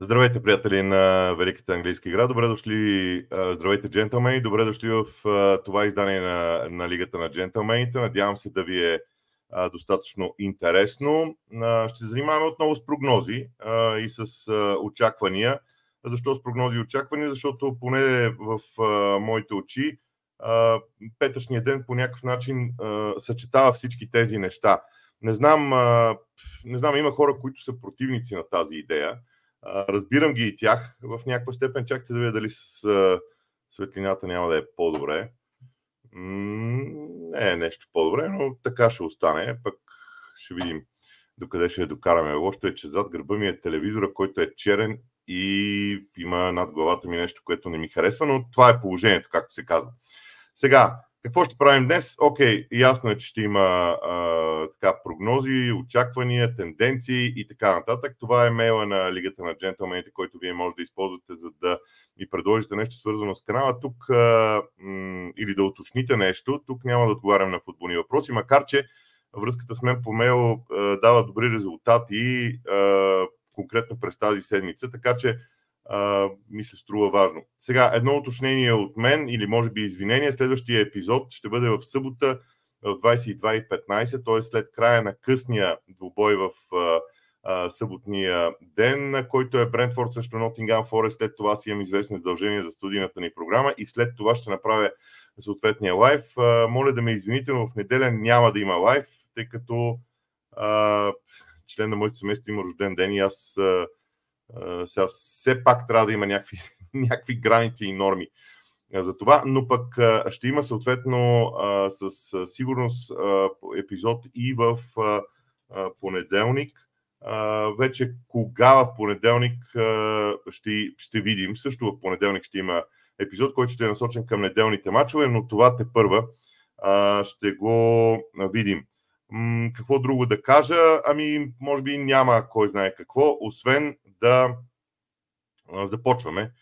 Здравейте, приятели на Великата английска игра. Добре дошли, здравейте, джентълмени. Добре дошли в това издание на, на Лигата на джентълмените. Надявам се да ви е достатъчно интересно. Ще се занимаваме отново с прогнози и с очаквания. Защо с прогнози и очаквания? Защото поне в моите очи петъчният ден по някакъв начин съчетава всички тези неща. Не знам, не знам, има хора, които са противници на тази идея Разбирам ги и тях в някаква степен. Чакайте да видя дали с светлината няма да е по-добре. Не е нещо по-добре, но така ще остане. Пък ще видим докъде ще докараме. Лошото е, че зад гърба ми е телевизора, който е черен и има над главата ми нещо, което не ми харесва, но това е положението, както се казва. Сега, какво ще правим днес? Окей, ясно е, че ще има а, така, прогнози, очаквания, тенденции и така нататък. Това е мейла на Лигата на джентълмените, който вие може да използвате, за да ми предложите нещо свързано с канала. Тук а, м- или да уточните нещо. Тук няма да отговарям на футболни въпроси, макар че връзката с мен по мейл а, дава добри резултати а, конкретно през тази седмица, така че ми се струва важно. Сега, едно уточнение от мен или може би извинение. Следващия епизод ще бъде в събота в 22.15, т.е. след края на късния двубой в а, а, съботния ден, на който е Брентфорд срещу Нотингам Форест. След това си имам известни задължения за студийната ни програма и след това ще направя съответния лайв. А, моля да ме извините, но в неделя няма да има лайв, тъй като а, член на моето семейство има рожден ден и аз а, сега все пак трябва да има някакви, някакви граници и норми за това, но пък ще има съответно със сигурност епизод и в понеделник. Вече кога в понеделник ще, ще видим. Също в понеделник ще има епизод, който ще е насочен към неделните мачове, но това те първа ще го видим. Какво друго да кажа? Ами, може би няма кой знае какво, освен да започваме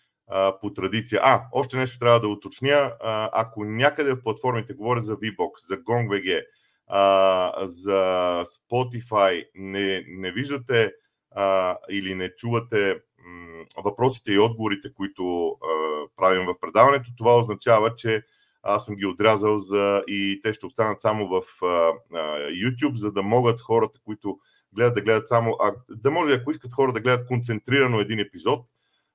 по традиция. А, още нещо трябва да уточня. Ако някъде в платформите говоря за VBOX, за GongBG, за Spotify, не, не виждате или не чувате въпросите и отговорите, които правим в предаването, това означава, че аз съм ги отрязал за, и те ще останат само в YouTube, за да могат хората, които гледат да гледат само, а, да може, ако искат хора да гледат концентрирано един епизод,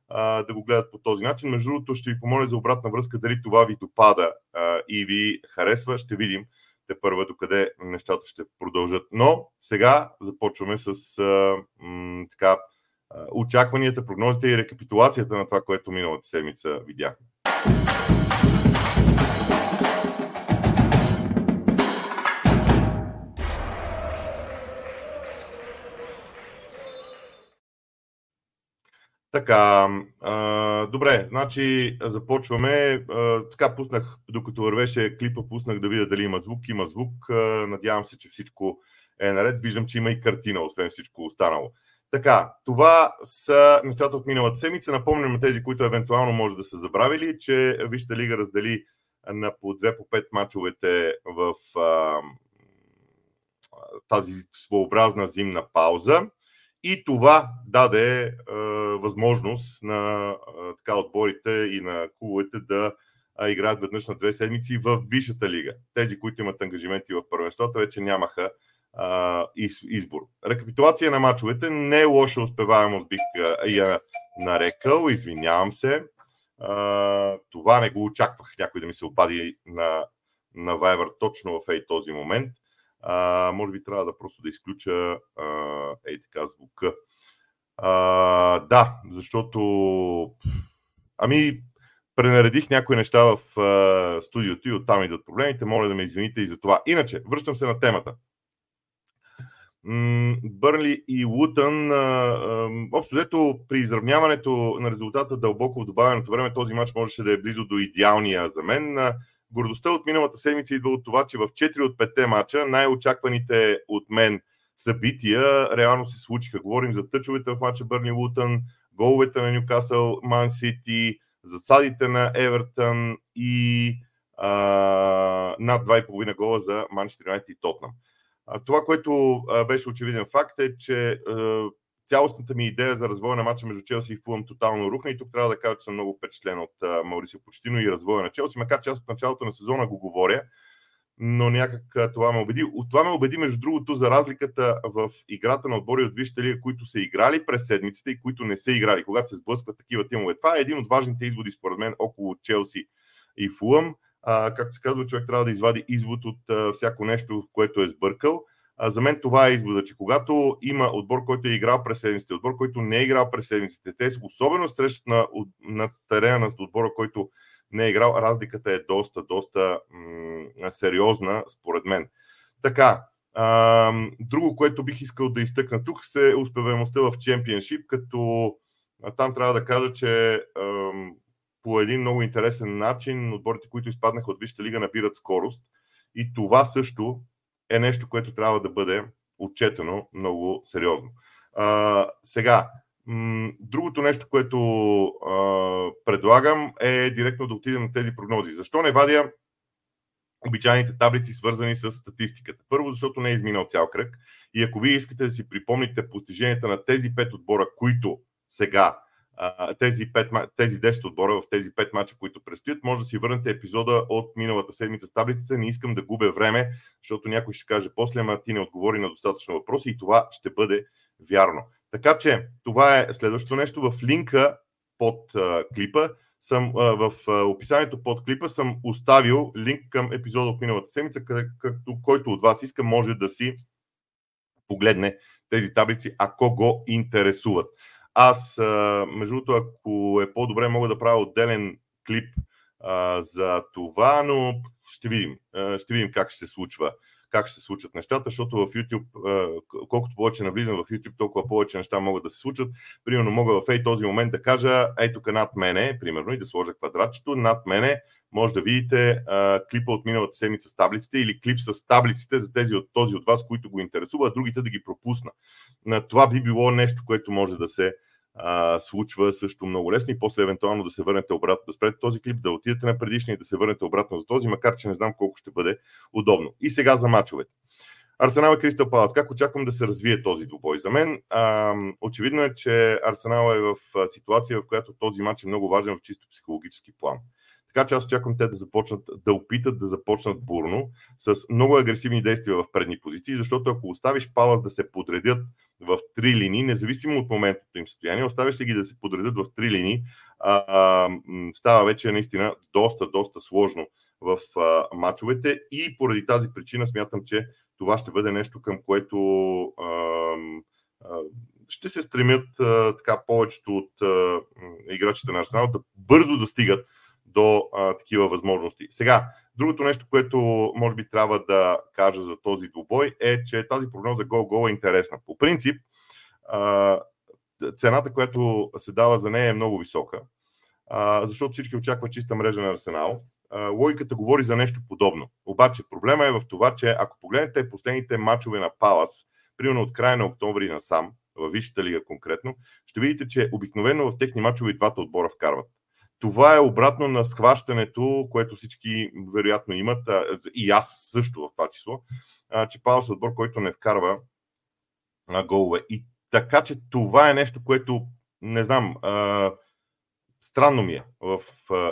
а, да го гледат по този начин. Между другото, ще ви помоля за обратна връзка, дали това ви допада а, и ви харесва. Ще видим те първа докъде нещата ще продължат. Но сега започваме с а, м, така, очакванията, прогнозите и рекапитулацията на това, което миналата седмица видяхме. Така, а, добре, значи започваме. А, така пуснах, докато вървеше клипа, пуснах да видя дали има звук. Има звук. А, надявам се, че всичко е наред. Виждам, че има и картина, освен всичко останало. Така, това са нещата от миналата седмица. Напомням на тези, които евентуално може да са забравили, че Вижте лига раздели на по 2 по 5 мачовете в а, тази своеобразна зимна пауза. И това даде е, възможност на е, така, отборите и на клубовете да е, играят веднъж на две седмици в Висшата лига. Тези, които имат ангажименти в първенството, вече нямаха е, избор. Рекапитулация на мачовете. Не е лоша успеваемост, бих я нарекал. Извинявам се. Е, това не го очаквах някой да ми се опади на, на Viber точно в този момент. А, може би трябва да просто да изключа а, ей така звука. А, да, защото ами пренаредих някои неща в а, студиото и оттам идват проблемите. Моля да ме извините и за това. Иначе, връщам се на темата. Бърнли и Лутън, общо взето при изравняването на резултата дълбоко в добавеното време, този матч можеше да е близо до идеалния за мен. Гордостта от миналата седмица идва от това, че в 4 от 5 мача най-очакваните от мен събития реално се случиха. Говорим за тъчовете в мача Бърни Лутън, головете на Ньюкасъл, Ман Сити, засадите на Евертън и а, над 2,5 гола за Манчестър Юнайтед и Тотнам. Това, което беше очевиден факт е, че цялостната ми идея за развоя на матча между Челси и Фулъм тотално рухна и тук трябва да кажа, че съм много впечатлен от Маурисио Почтино и развоя на Челси, макар че аз от началото на сезона го говоря, но някак това ме убеди. Това ме убеди, между другото, за разликата в играта на отбори от Висшата лига, които са играли през седмицата и които не са играли, когато се сблъскват такива тимове. Това е един от важните изводи, според мен, около Челси и Фулъм. Както се казва, човек трябва да извади извод от всяко нещо, което е сбъркал. За мен това е извода, че когато има отбор, който е играл през седмиците, отбор, който не е играл през седмиците, те особено срещат на, на терена на отбора, който не е играл, разликата е доста, доста м- сериозна, според мен. Така, а, друго, което бих искал да изтъкна тук, е успеваемостта в чемпионшип, като а, там трябва да кажа, че а, по един много интересен начин отборите, които изпаднаха от Висшата лига, набират скорост. И това също е нещо, което трябва да бъде отчетено много сериозно. А, сега, Другото нещо, което а, предлагам е директно да отидем на тези прогнози. Защо не вадя обичайните таблици, свързани с статистиката? Първо, защото не е изминал цял кръг. И ако вие искате да си припомните постиженията на тези пет отбора, които сега, тези, 5, тези 10 отбора в тези 5 мача, които предстоят, може да си върнете епизода от миналата седмица с таблицата. Не искам да губя време, защото някой ще каже после, ама ти не отговори на достатъчно въпроси и това ще бъде вярно. Така че това е следващото нещо. В линка под а, клипа съм, а, в а, описанието под клипа съм оставил линк към епизода от миналата седмица, като който от вас иска може да си погледне тези таблици, ако го интересуват. Аз, между другото, ако е по-добре, мога да правя отделен клип а, за това, но ще видим. Ще видим как ще се случва как ще се случат нещата, защото в YouTube, колкото повече навлизам в YouTube, толкова повече неща могат да се случат. Примерно мога в ей този момент да кажа, ей тук над мене, примерно, и да сложа квадратчето, над мене може да видите а, клипа от миналата седмица с таблиците или клип с таблиците за тези от този от вас, които го интересува, а другите да ги пропусна. На това би било нещо, което може да се а, случва също много лесно и после евентуално да се върнете обратно, да спрете този клип, да отидете на предишния и да се върнете обратно за този, макар че не знам колко ще бъде удобно. И сега за мачовете. Арсенал и Кристал Палац. Как очаквам да се развие този двубой? За мен а, очевидно е, че Арсенал е в ситуация, в която този матч е много важен в чисто психологически план. Така че аз очаквам те да започнат, да опитат да започнат бурно, с много агресивни действия в предни позиции, защото ако оставиш Палас да се подредят в три линии, независимо от моментното им състояние, оставяш ги да се подредят в три линии, а, а, става вече наистина доста, доста сложно в а, мачовете. И поради тази причина смятам, че това ще бъде нещо към което а, а, ще се стремят а, така повечето от а, играчите на Арсенал да бързо да стигат до а, такива възможности. Сега, другото нещо, което може би трябва да кажа за този двубой е, че тази прогноза гол-гол е интересна. По принцип, а, цената, която се дава за нея е много висока, а, защото всички очакват чиста мрежа на Арсенал. Логиката говори за нещо подобно. Обаче проблема е в това, че ако погледнете последните матчове на Палас, примерно от края на октомври насам, във Висшата лига конкретно, ще видите, че обикновено в техни матчове и двата отбора вкарват. Това е обратно на схващането, което всички вероятно имат, и аз също в това число, че Паулс е отбор, който не вкарва голове. И така че това е нещо, което не знам, странно ми е в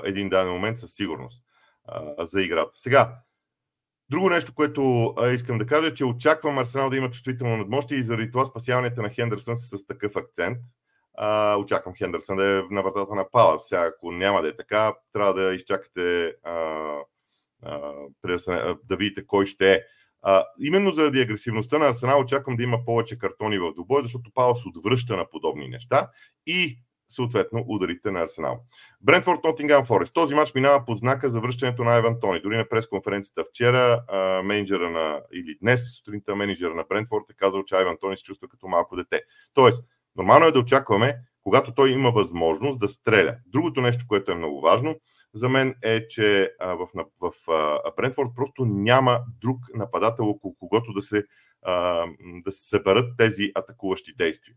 един даден момент със сигурност за играта. Сега, Друго нещо, което искам да кажа, е, че очаквам Арсенал да има чувствително надмощие и заради това спасяването на Хендерсън с такъв акцент. А, очаквам Хендърсън да е на вратата на Палас. Сега, ако няма да е така, трябва да изчакате а, а, да видите кой ще е. А, именно заради агресивността на Арсенал очаквам да има повече картони в двубой, защото Палас отвръща на подобни неща и съответно ударите на Арсенал. Брентфорд Нотингам Форест. Този матч минава под знака за връщането на Айван Тони. Дори на пресконференцията вчера менеджера на, или днес сутринта менеджера на Брентфорд е казал, че Айван Тони се чувства като малко дете. Тоест, Нормално е да очакваме, когато той има възможност да стреля. Другото нещо, което е много важно за мен е, че в, в, в Брентфорд просто няма друг нападател, около когото да се, да се съберат тези атакуващи действия.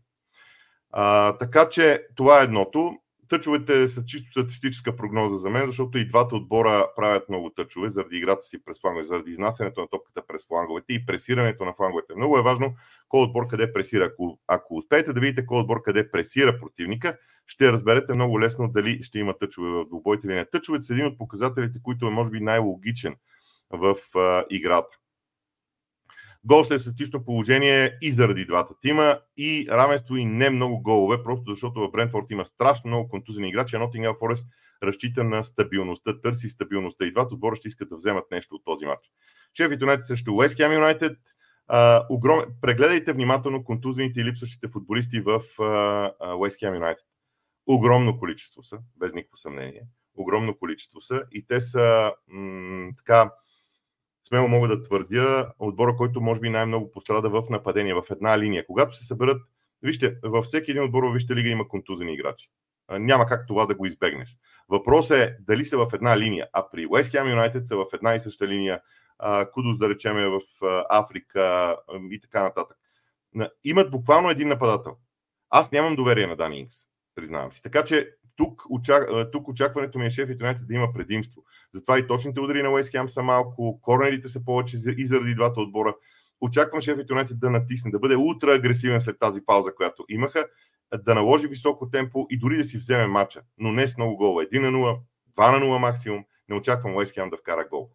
А, така че това е едното. Тъчовете са чисто статистическа прогноза за мен, защото и двата отбора правят много тъчове заради играта си през флангове, заради изнасянето на топката през фланговете и пресирането на фланговете. Много е важно кой отбор къде пресира. Ако, ако успеете да видите кой отбор къде пресира противника, ще разберете много лесно дали ще има тъчове в двубойте или не. Тъчовете са един от показателите, които е може би най-логичен в а, играта. Гол след статично положение и заради двата тима и равенство и не много голове, просто защото в Брентфорд има страшно много контузени играчи, а Nottingham Forest разчита на стабилността, търси стабилността и двата отбора ще искат да вземат нещо от този матч. Шеф Юнайтед срещу West Ham Юнайтед. огром... Прегледайте внимателно контузените и липсващите футболисти в West Ham Юнайтед. Огромно количество са, без никакво съмнение. Огромно количество са и те са м- така смело мога да твърдя, отбора, който може би най-много пострада в нападение, в една линия. Когато се съберат, вижте, във всеки един отбор Вижте лига има контузени играчи. Няма как това да го избегнеш. Въпросът е дали са в една линия, а при West Ham United са в една и съща линия, Кудус да речем е в Африка и така нататък. Имат буквално един нападател. Аз нямам доверие на Дани Инкс, признавам си. Така че тук, очак, тук очакването ми е шеф и да има предимство. Затова и точните удари на Уейс Хем са малко, корнерите са повече и заради двата отбора. Очаквам шеф и да натисне, да бъде ултра агресивен след тази пауза, която имаха, да наложи високо темпо и дори да си вземе матча. Но не с много гола. 1 на 0, 2 на 0 максимум. Не очаквам Уейс Хем да вкара гол.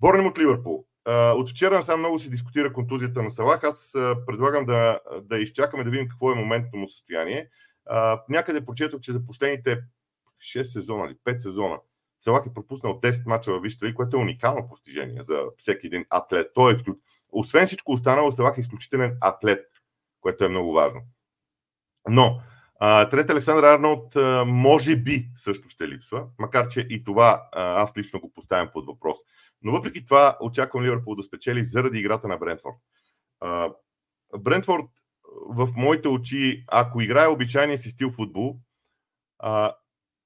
Борнем от Ливърпул. От вчера сам много се дискутира контузията на Салах. Аз предлагам да, да изчакаме да видим какво е моментното му състояние. Някъде прочетох, че за последните 6 сезона или 5 сезона Салах е пропуснал 10 мача във Висшата което е уникално постижение за всеки един атлет. Той е, освен всичко останало, Салах е изключителен атлет, което е много важно. Но Трет Александър Арнолд може би също ще липсва, макар че и това аз лично го поставям под въпрос. Но въпреки това очаквам Ливърпул да спечели заради играта на Брентфорд. Брентфорд в моите очи, ако играе обичайния си стил футбол,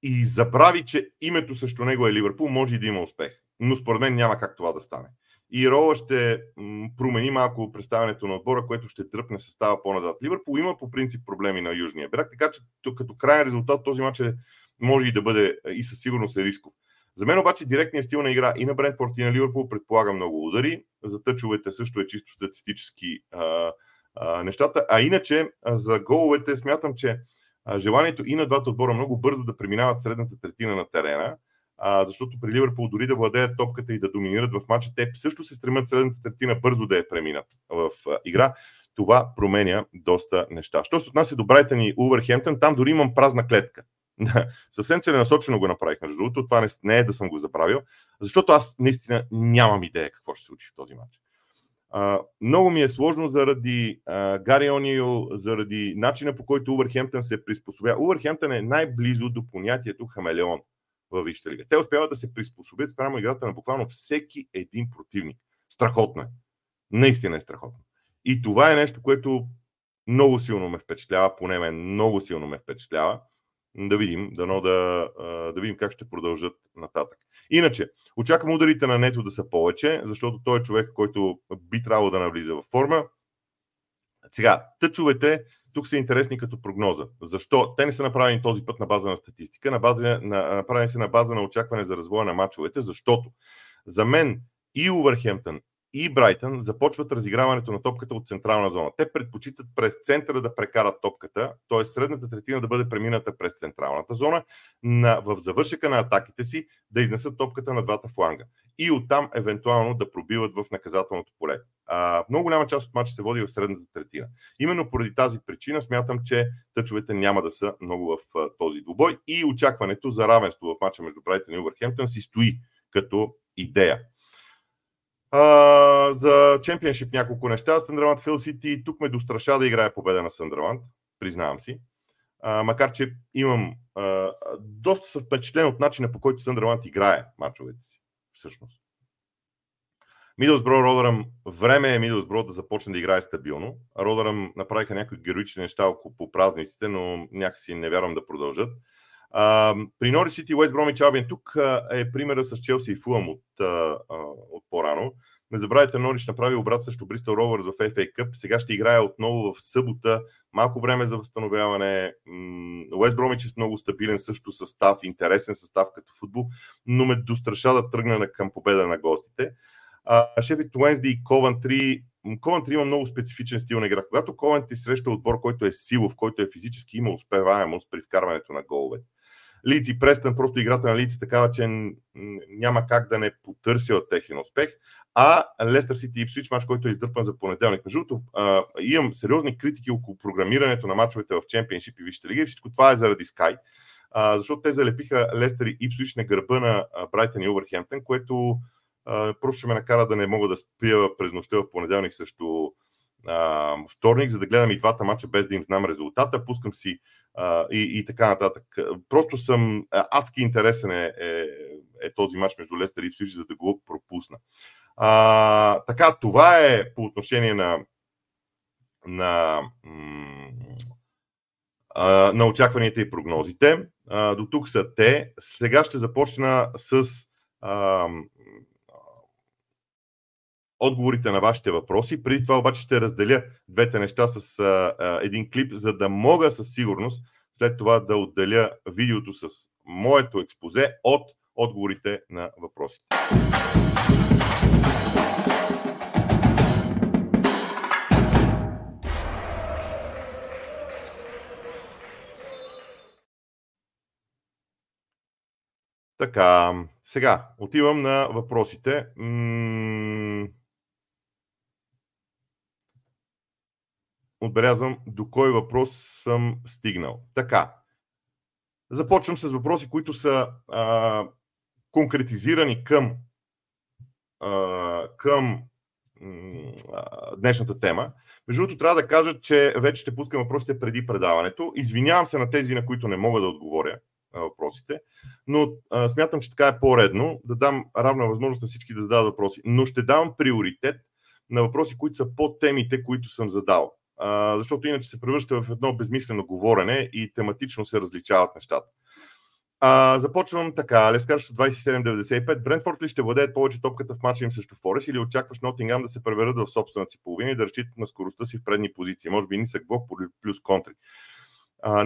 и забрави, че името срещу него е Ливърпул, може и да има успех. Но според мен няма как това да стане. И Рола ще промени малко представянето на отбора, което ще тръпне състава по-назад. Ливърпул има по принцип проблеми на Южния бряг, така че като крайен резултат този матч е, може и да бъде и със сигурност е рисков. За мен обаче директният стил на игра и на Брентфорд и на Ливърпул предполага много удари. За тъчовете също е чисто статистически а, а, нещата. А иначе за головете смятам, че желанието и на двата отбора много бързо да преминават средната третина на терена, защото при Ливърпул дори да владеят топката и да доминират в матча, те също се стремят средната третина бързо да я преминат в игра. Това променя доста неща. Що се отнася до Брайтън и Увърхемптън, там дори имам празна клетка. Съвсем целенасочено го направих, между другото. Това не е да съм го забравил, защото аз наистина нямам идея какво ще се случи в този матч. Много ми е сложно заради а, Гари Онио, заради начина по който Увърхемптън се приспособява. Увърхемптън е най-близо до понятието хамелеон във Висшата лига. Те успяват да се приспособят спрямо играта на буквално всеки един противник. Страхотно е. Наистина е страхотно. И това е нещо, което много силно ме впечатлява, поне мен много силно ме впечатлява. Да видим, дано да, да видим как ще продължат нататък. Иначе, очаквам ударите на Нето да са повече, защото той е човек, който би трябвало да навлиза в форма. Сега, тъчовете тук са интересни като прогноза. Защо? Те не са направени този път на база на статистика, на база, на, направени са на база на очакване за развоя на мачовете, защото за мен и Увърхемптън, и Брайтън започват разиграването на топката от централна зона. Те предпочитат през центъра да прекарат топката, т.е. средната третина да бъде премината през централната зона, на, в завършека на атаките си да изнесат топката на двата фланга и оттам евентуално да пробиват в наказателното поле. А, много голяма част от матча се води в средната третина. Именно поради тази причина смятам, че тъчовете няма да са много в а, този двубой и очакването за равенство в матча между Брайтън и Увърхемптън си стои като идея. А, за чемпионшип няколко неща. Съндърланд Хил Сити тук ме достраша да играе победа на Съндърланд, признавам си. А, макар, че имам а, доста съм впечатлен от начина по който Съндърланд играе мачовете си, всъщност. Мидълсбро Родъръм, време е Мидълсбро да започне да играе стабилно. Родъръм направиха някои героични неща около по празниците, но някакси не вярвам да продължат. А, при Нори Сити Уест Бромич Албиен тук е примера с Челси и Фулъм от, от по-рано. Не забравяйте, Норич направи обрат срещу Бристъл Ровърс в FA Cup. Сега ще играе отново в събота. Малко време за възстановяване. Уест Бромич е много стабилен също състав, интересен състав като футбол, но ме достраша да тръгна към победа на гостите. Шефит Уенсди и Ковантри Ковентри има много специфичен стил на игра. Когато Ковентри среща отбор, който е силов, който е физически, има успеваемост при вкарването на голове. Лиц и Престън, просто играта на Лиц такава, че няма как да не потърся от техен успех. А Лестър Сити и Ипсвич, мач, който е издърпан за понеделник. Между другото, имам сериозни критики около програмирането на мачовете в Чемпионшип и Висшата лига всичко това е заради Sky. А, защото те залепиха Лестър и Ипсвич на гърба на Брайтън и Увърхемптън, което просто ще ме накара да не мога да спия през нощта в понеделник също вторник, за да гледам и двата мача без да им знам резултата. Пускам си а, и, и така нататък. Просто съм адски интересен е, е, е този мач между Лестър и Псиш, за да го пропусна. А, така, това е по отношение на, на, на очакванията и прогнозите. До тук са те. Сега ще започна с отговорите на вашите въпроси. Преди това обаче ще разделя двете неща с а, а, един клип, за да мога със сигурност след това да отделя видеото с моето експозе от отговорите на въпросите. Така, сега отивам на въпросите. М- отбелязвам до кой въпрос съм стигнал. Така, започвам с въпроси, които са а, конкретизирани към, а, към а, днешната тема. Между другото, трябва да кажа, че вече ще пускам въпросите преди предаването. Извинявам се на тези, на които не мога да отговоря а, въпросите, но а, смятам, че така е по-редно да дам равна възможност на всички да зададат въпроси. Но ще давам приоритет на въпроси, които са по темите, които съм задал защото иначе се превръща в едно безмислено говорене и тематично се различават нещата. А, започвам така. Лескарщо 27-95. Брентфорд ли ще владеят повече топката в матча им срещу Форест или очакваш Нотингам да се преверат в собствената си половина и да разчитат на скоростта си в предни позиции? Може би нисък блок плюс контри.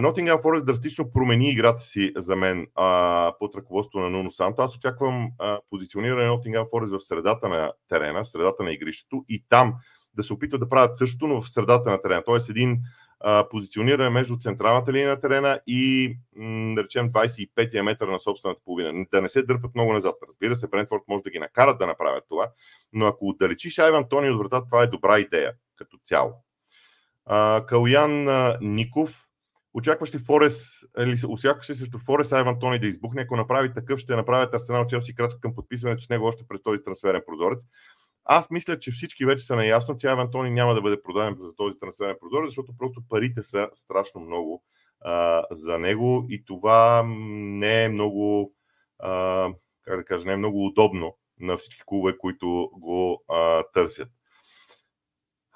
Нотингам Форест драстично промени играта си за мен а, под ръководство на Нуно Санто. Аз очаквам а, позициониране на Нотингам Форест в средата на терена, средата на игрището и там да се опитват да правят същото, но в средата на терена. Тоест един а, позициониране между централната линия на терена и, м, да речем, 25-я метър на собствената половина. Да не се дърпат много назад. Разбира се, Брентфорд може да ги накарат да направят това, но ако отдалечиш Айван Тони от врата, това е добра идея като цяло. А, Калуян Ников, Очакваш ли Форес, или очакваш ли срещу Форес Айван Тони да избухне? Ако направи такъв, ще направят Арсенал Челси крачка към подписването с него още през този трансферен прозорец. Аз мисля, че всички вече са наясно, че Айван няма да бъде продаден за този трансферен прозор, защото просто парите са страшно много а, за него и това не е много, а, как да кажа, не е много удобно на всички клубове, които го а, търсят.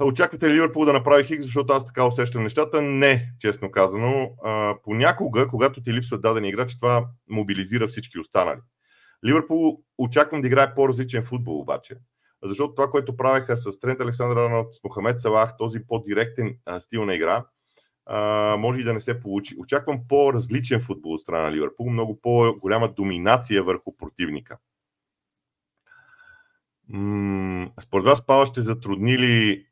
Очаквате ли Ливърпул да направи хик, защото аз така усещам нещата? Не, честно казано. А, понякога, когато ти липсват дадени играчи, това мобилизира всички останали. Ливърпул очаквам да играе по-различен футбол обаче защото това, което правеха с Трент Александър Арнолд, с Мохамед Салах, този по-директен стил на игра, може и да не се получи. Очаквам по-различен футбол от страна на Ливърпул, много по-голяма доминация върху противника. Според вас Пава ще затрудни ли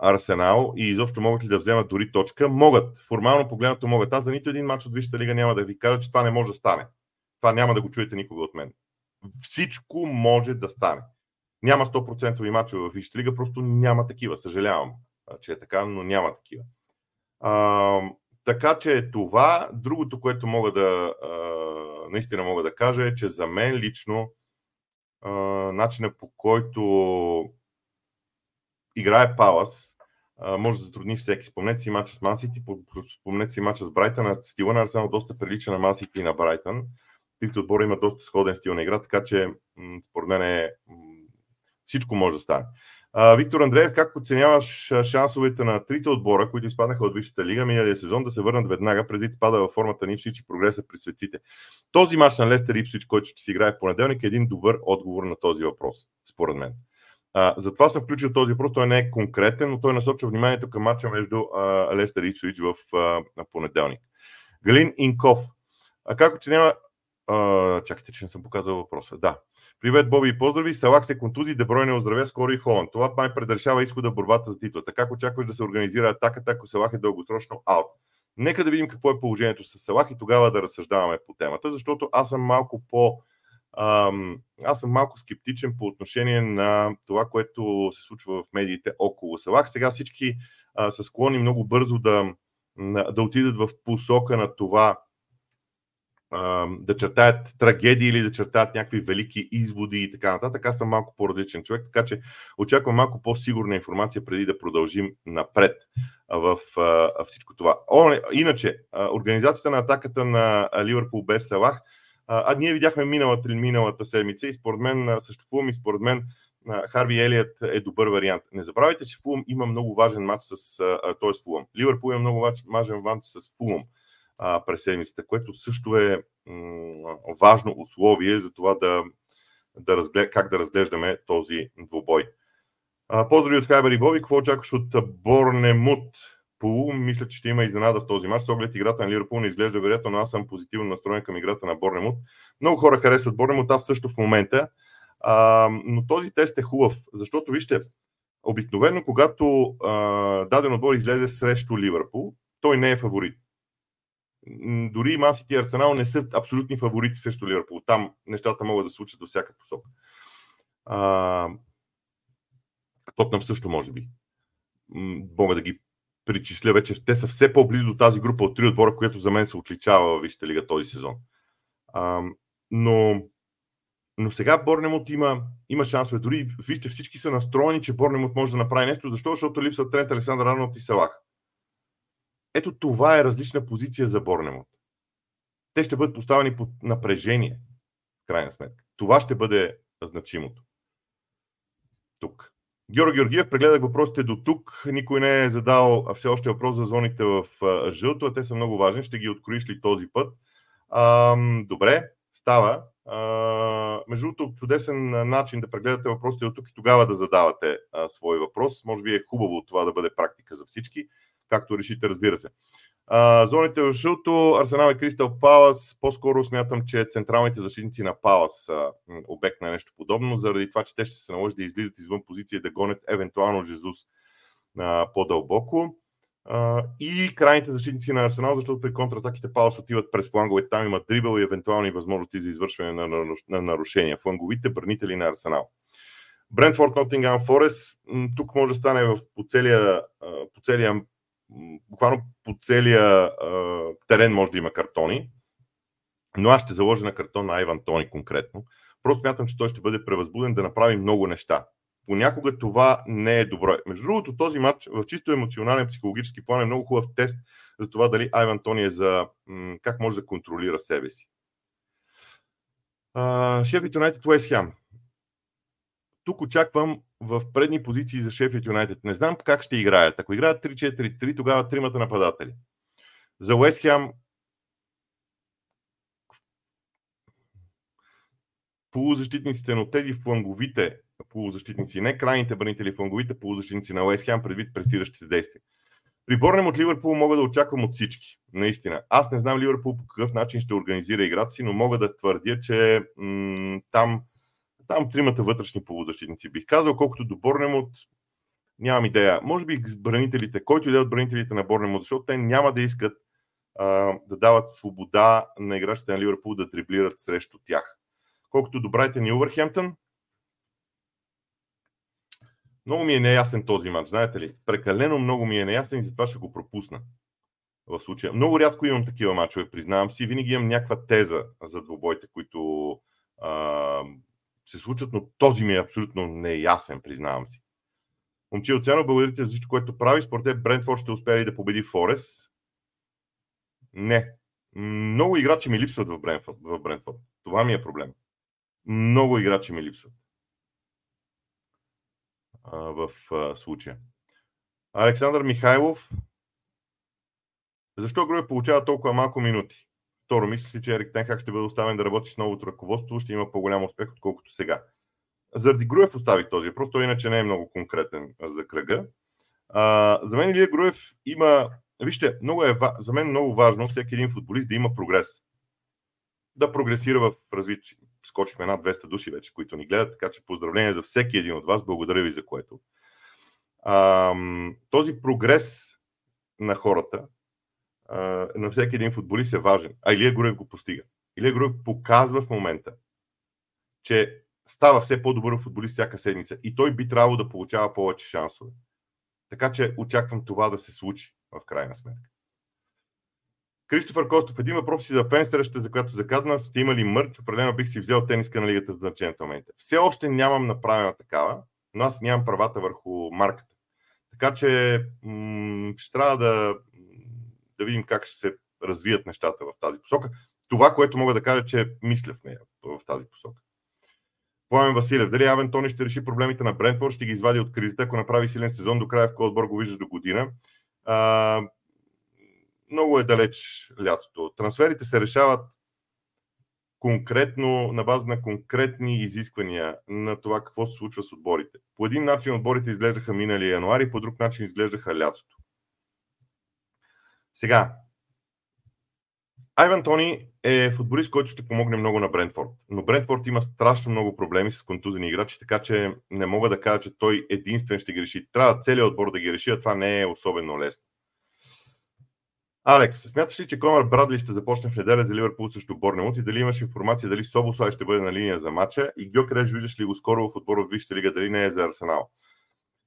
Арсенал и изобщо могат ли да вземат дори точка? Могат. Формално погледнато могат. Аз за нито един матч от Висшата лига няма да ви кажа, че това не може да стане. Това няма да го чуете никога от мен. Всичко може да стане. Няма 100% мачове в Висшата лига, просто няма такива. Съжалявам, че е така, но няма такива. А, така че това, другото, което мога да а, наистина мога да кажа е, че за мен лично а, начинът по който играе Палас може да затрудни всеки. Спомнете си мача с Мансити, спомнете си мача с Брайтън. Стила на Арсенал доста прилича на Мансити и на Брайтън. Тъй отбора има доста сходен стил на игра, така че според мен е всичко може да стане. Виктор Андреев, как оценяваш шансовете на трите отбора, които изпаднаха от Висшата лига миналия сезон, да се върнат веднага, предвид спада във формата на Ипсвич и прогреса при светците? Този мач на Лестер Ипсвич, който ще си играе в понеделник, е един добър отговор на този въпрос, според мен. Затова съм включил този въпрос. Той не е конкретен, но той насочва вниманието към матча между и Ипсвич в понеделник. Галин Инков. А как че няма... Чакайте, че не съм показал въпроса. Да. Привет, Боби поздрави. Салах се контузи, Деброй не оздравя скоро и Холанд. Това май предрешава изхода в борбата за титла. Така очакваш да се организира атаката, ако Салах е дългосрочно аут. Нека да видим какво е положението с Салах и тогава да разсъждаваме по темата, защото аз съм малко по аз съм малко скептичен по отношение на това, което се случва в медиите около Салах. Сега всички а, са склонни много бързо да, да отидат в посока на това да чертаят трагедии или да чертаят някакви велики изводи и така нататък. Аз съм малко по-различен човек, така че очаквам малко по-сигурна информация преди да продължим напред в всичко това. О, иначе, организацията на атаката на Ливърпул без Салах – а, ние видяхме миналата, миналата седмица и според мен Фулм и според мен Харви Елият е добър вариант. Не забравяйте, че Фулм има много важен матч с, т.е. Фулм. Ливърпул има много важен матч с През седмицата, което също е важно условие за това да, да разглед, как да разглеждаме този двубой. Поздрави от Хайбер и Боби. Какво очакваш от Борнемут? Пул, мисля, че ще има изненада в този матч. С оглед играта на Ливърпул не изглежда вероятно, но аз съм позитивно настроен към играта на Борнемут. Много хора харесват Борнемут, аз също в момента. А, но този тест е хубав, защото вижте, обикновено, когато а, даден отбор излезе срещу Ливърпул, той не е фаворит. Дори Масити и Арсенал не са абсолютни фаворити срещу Ливърпул. Там нещата могат да случат във всяка посока. А, Тотнам също може би. Мога да ги причисля вече. Те са все по-близо до тази група от три отбора, която за мен се отличава в Висшата лига този сезон. А, но, но сега Борнемот има, има шансове. Дори вижте, всички са настроени, че Борнемот може да направи нещо. Защо? Защото липсва Трент Александър Арнолд и Салах. Ето това е различна позиция за Борнемот. Те ще бъдат поставени под напрежение, в крайна сметка. Това ще бъде значимото. Тук. Георги Георгиев, прегледах въпросите до тук. Никой не е задал все още въпрос за зоните в жълто, а те са много важни. Ще ги откроиш ли този път? А, добре, става. А, между другото, чудесен начин да прегледате въпросите от тук и тогава да задавате а, свой въпрос. Може би е хубаво това да бъде практика за всички, както решите, разбира се. А, зоните в жълто, Арсенал и Кристал Палас. По-скоро смятам, че централните защитници на Палас са обект на нещо подобно, заради това, че те ще се наложи да излизат извън позиция и да гонят евентуално Жезус а, по-дълбоко. А, и крайните защитници на Арсенал, защото при контратаките Палас отиват през флангове. Там има дрибъл и евентуални възможности за извършване на, на, на нарушения. Фланговите бранители на Арсенал. Брентфорд, Нотингам, Форест. Тук може да стане в, по, целия, по целия буквално по целия а, терен може да има картони, но аз ще заложа на картон на Айван Тони конкретно. Просто смятам, че той ще бъде превъзбуден да направи много неща. Понякога това не е добро. Между другото, този матч в чисто емоционален психологически план е много хубав тест за това дали Айван Тони е за м- как може да контролира себе си. Шеф Юнайтед Уест Хем. Тук очаквам в предни позиции за Шеф Юнайтед. Не знам как ще играят. Ако играят 3-4-3, тогава тримата нападатели. За Уест Хем полузащитниците, но тези фланговите полузащитници, не крайните бранители, фланговите полузащитници на Уест Хем предвид пресиращите действия. При Борнем от Ливърпул мога да очаквам от всички. Наистина. Аз не знам Ливърпул по какъв начин ще организира играта си, но мога да твърдя, че м- там там тримата вътрешни полузащитници бих казал, колкото до Борнемот, нямам идея. Може би бранителите, който иде от бранителите на Борнемот, защото те няма да искат а, да дават свобода на играчите на Ливърпул да дриблират срещу тях. Колкото до Брайтън и Увърхемптън, много ми е неясен този матч, знаете ли? Прекалено много ми е неясен и затова ще го пропусна. В случая. Много рядко имам такива мачове, признавам си. Винаги имам някаква теза за двубойте, които а, се случват, но този ми е абсолютно неясен, признавам си. Момче Оцено, благодарите за всичко, което прави. Според теб Брентфорд ще успее ли да победи Форес? Не. Много играчи ми липсват в Брентфорд. В Брентфорд. Това ми е проблем. Много играчи ми липсват а, в а, случая. Александър Михайлов. Защо Груев получава толкова малко минути? Второ, мисля че Ерик Тенхак ще бъде оставен да работи с новото ръководство, ще има по-голям успех, отколкото сега. заради Груев оставих този въпрос, той иначе не е много конкретен за кръга. А, за мен Илия Груев има. Вижте, много е, за мен много важно всеки един футболист да има прогрес. Да прогресира в развитие. Скочихме над 200 души вече, които ни гледат, така че поздравления за всеки един от вас. Благодаря ви за което. А, този прогрес на хората, а, на всеки един футболист е важен. А Илия Груев го постига. Илия Груев показва в момента, че става все по-добър футболист всяка седмица и той би трябвало да получава повече шансове. Така че очаквам това да се случи в крайна сметка. Кристофър Костов, един въпрос си за фенстереща, за която закадна. Сте имали мърч? Определено бих си взел тениска на лигата за момента. Все още нямам направена такава, но аз нямам правата върху марката. Така че м- ще трябва да, да видим как ще се развият нещата в тази посока. Това, което мога да кажа, че мисля в нея в тази посока. Пламен Василев, дали Авен Тони ще реши проблемите на Брентфорд, ще ги извади от кризата, ако направи силен сезон до края в Колдбор го виждаш до година. А, много е далеч лятото. Трансферите се решават конкретно, на база на конкретни изисквания на това какво се случва с отборите. По един начин отборите изглеждаха минали януари, по друг начин изглеждаха лятото. Сега, Айван Тони е футболист, който ще помогне много на Брентфорд. Но Брентфорд има страшно много проблеми с контузени играчи, така че не мога да кажа, че той единствен ще ги реши. Трябва целият отбор да ги реши, а това не е особено лесно. Алекс, смяташ ли, че Конор Брадли ще започне в неделя за Ливърпул срещу Борнемут и дали имаш информация дали Собослай ще бъде на линия за матча и Гьокереш виждаш ли го скоро в отбора в Висшата лига, дали не е за Арсенал?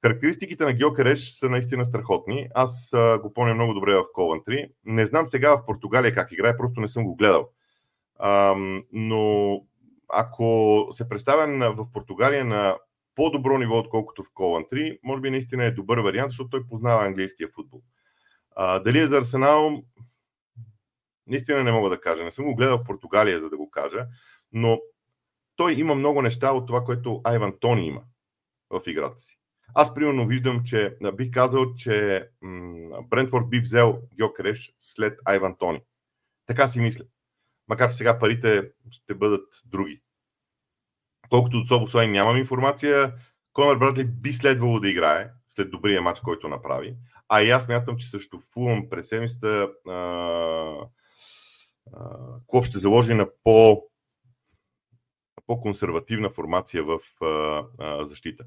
Характеристиките на Геокереш са наистина страхотни. Аз а, го помня много добре в Ковантри. Не знам сега в Португалия как играе, просто не съм го гледал. А, но ако се представя в Португалия на по-добро ниво, отколкото в Ковантри, може би наистина е добър вариант, защото той познава английския футбол. А, дали е за Арсенал, наистина не мога да кажа. Не съм го гледал в Португалия, за да го кажа, но той има много неща от това, което Айван Тони има в играта си. Аз примерно виждам, че бих казал, че Брентфорд би взел Гьокреш след Айван Тони. Така си мисля. Макар че сега парите ще бъдат други. Колкото до Собослай нямам информация, Конор Братли би следвало да играе след добрия матч, който направи. А и аз мятам, че също Фулъм през седмицата Клоп ще заложи на по, по-консервативна формация в а, а, защита.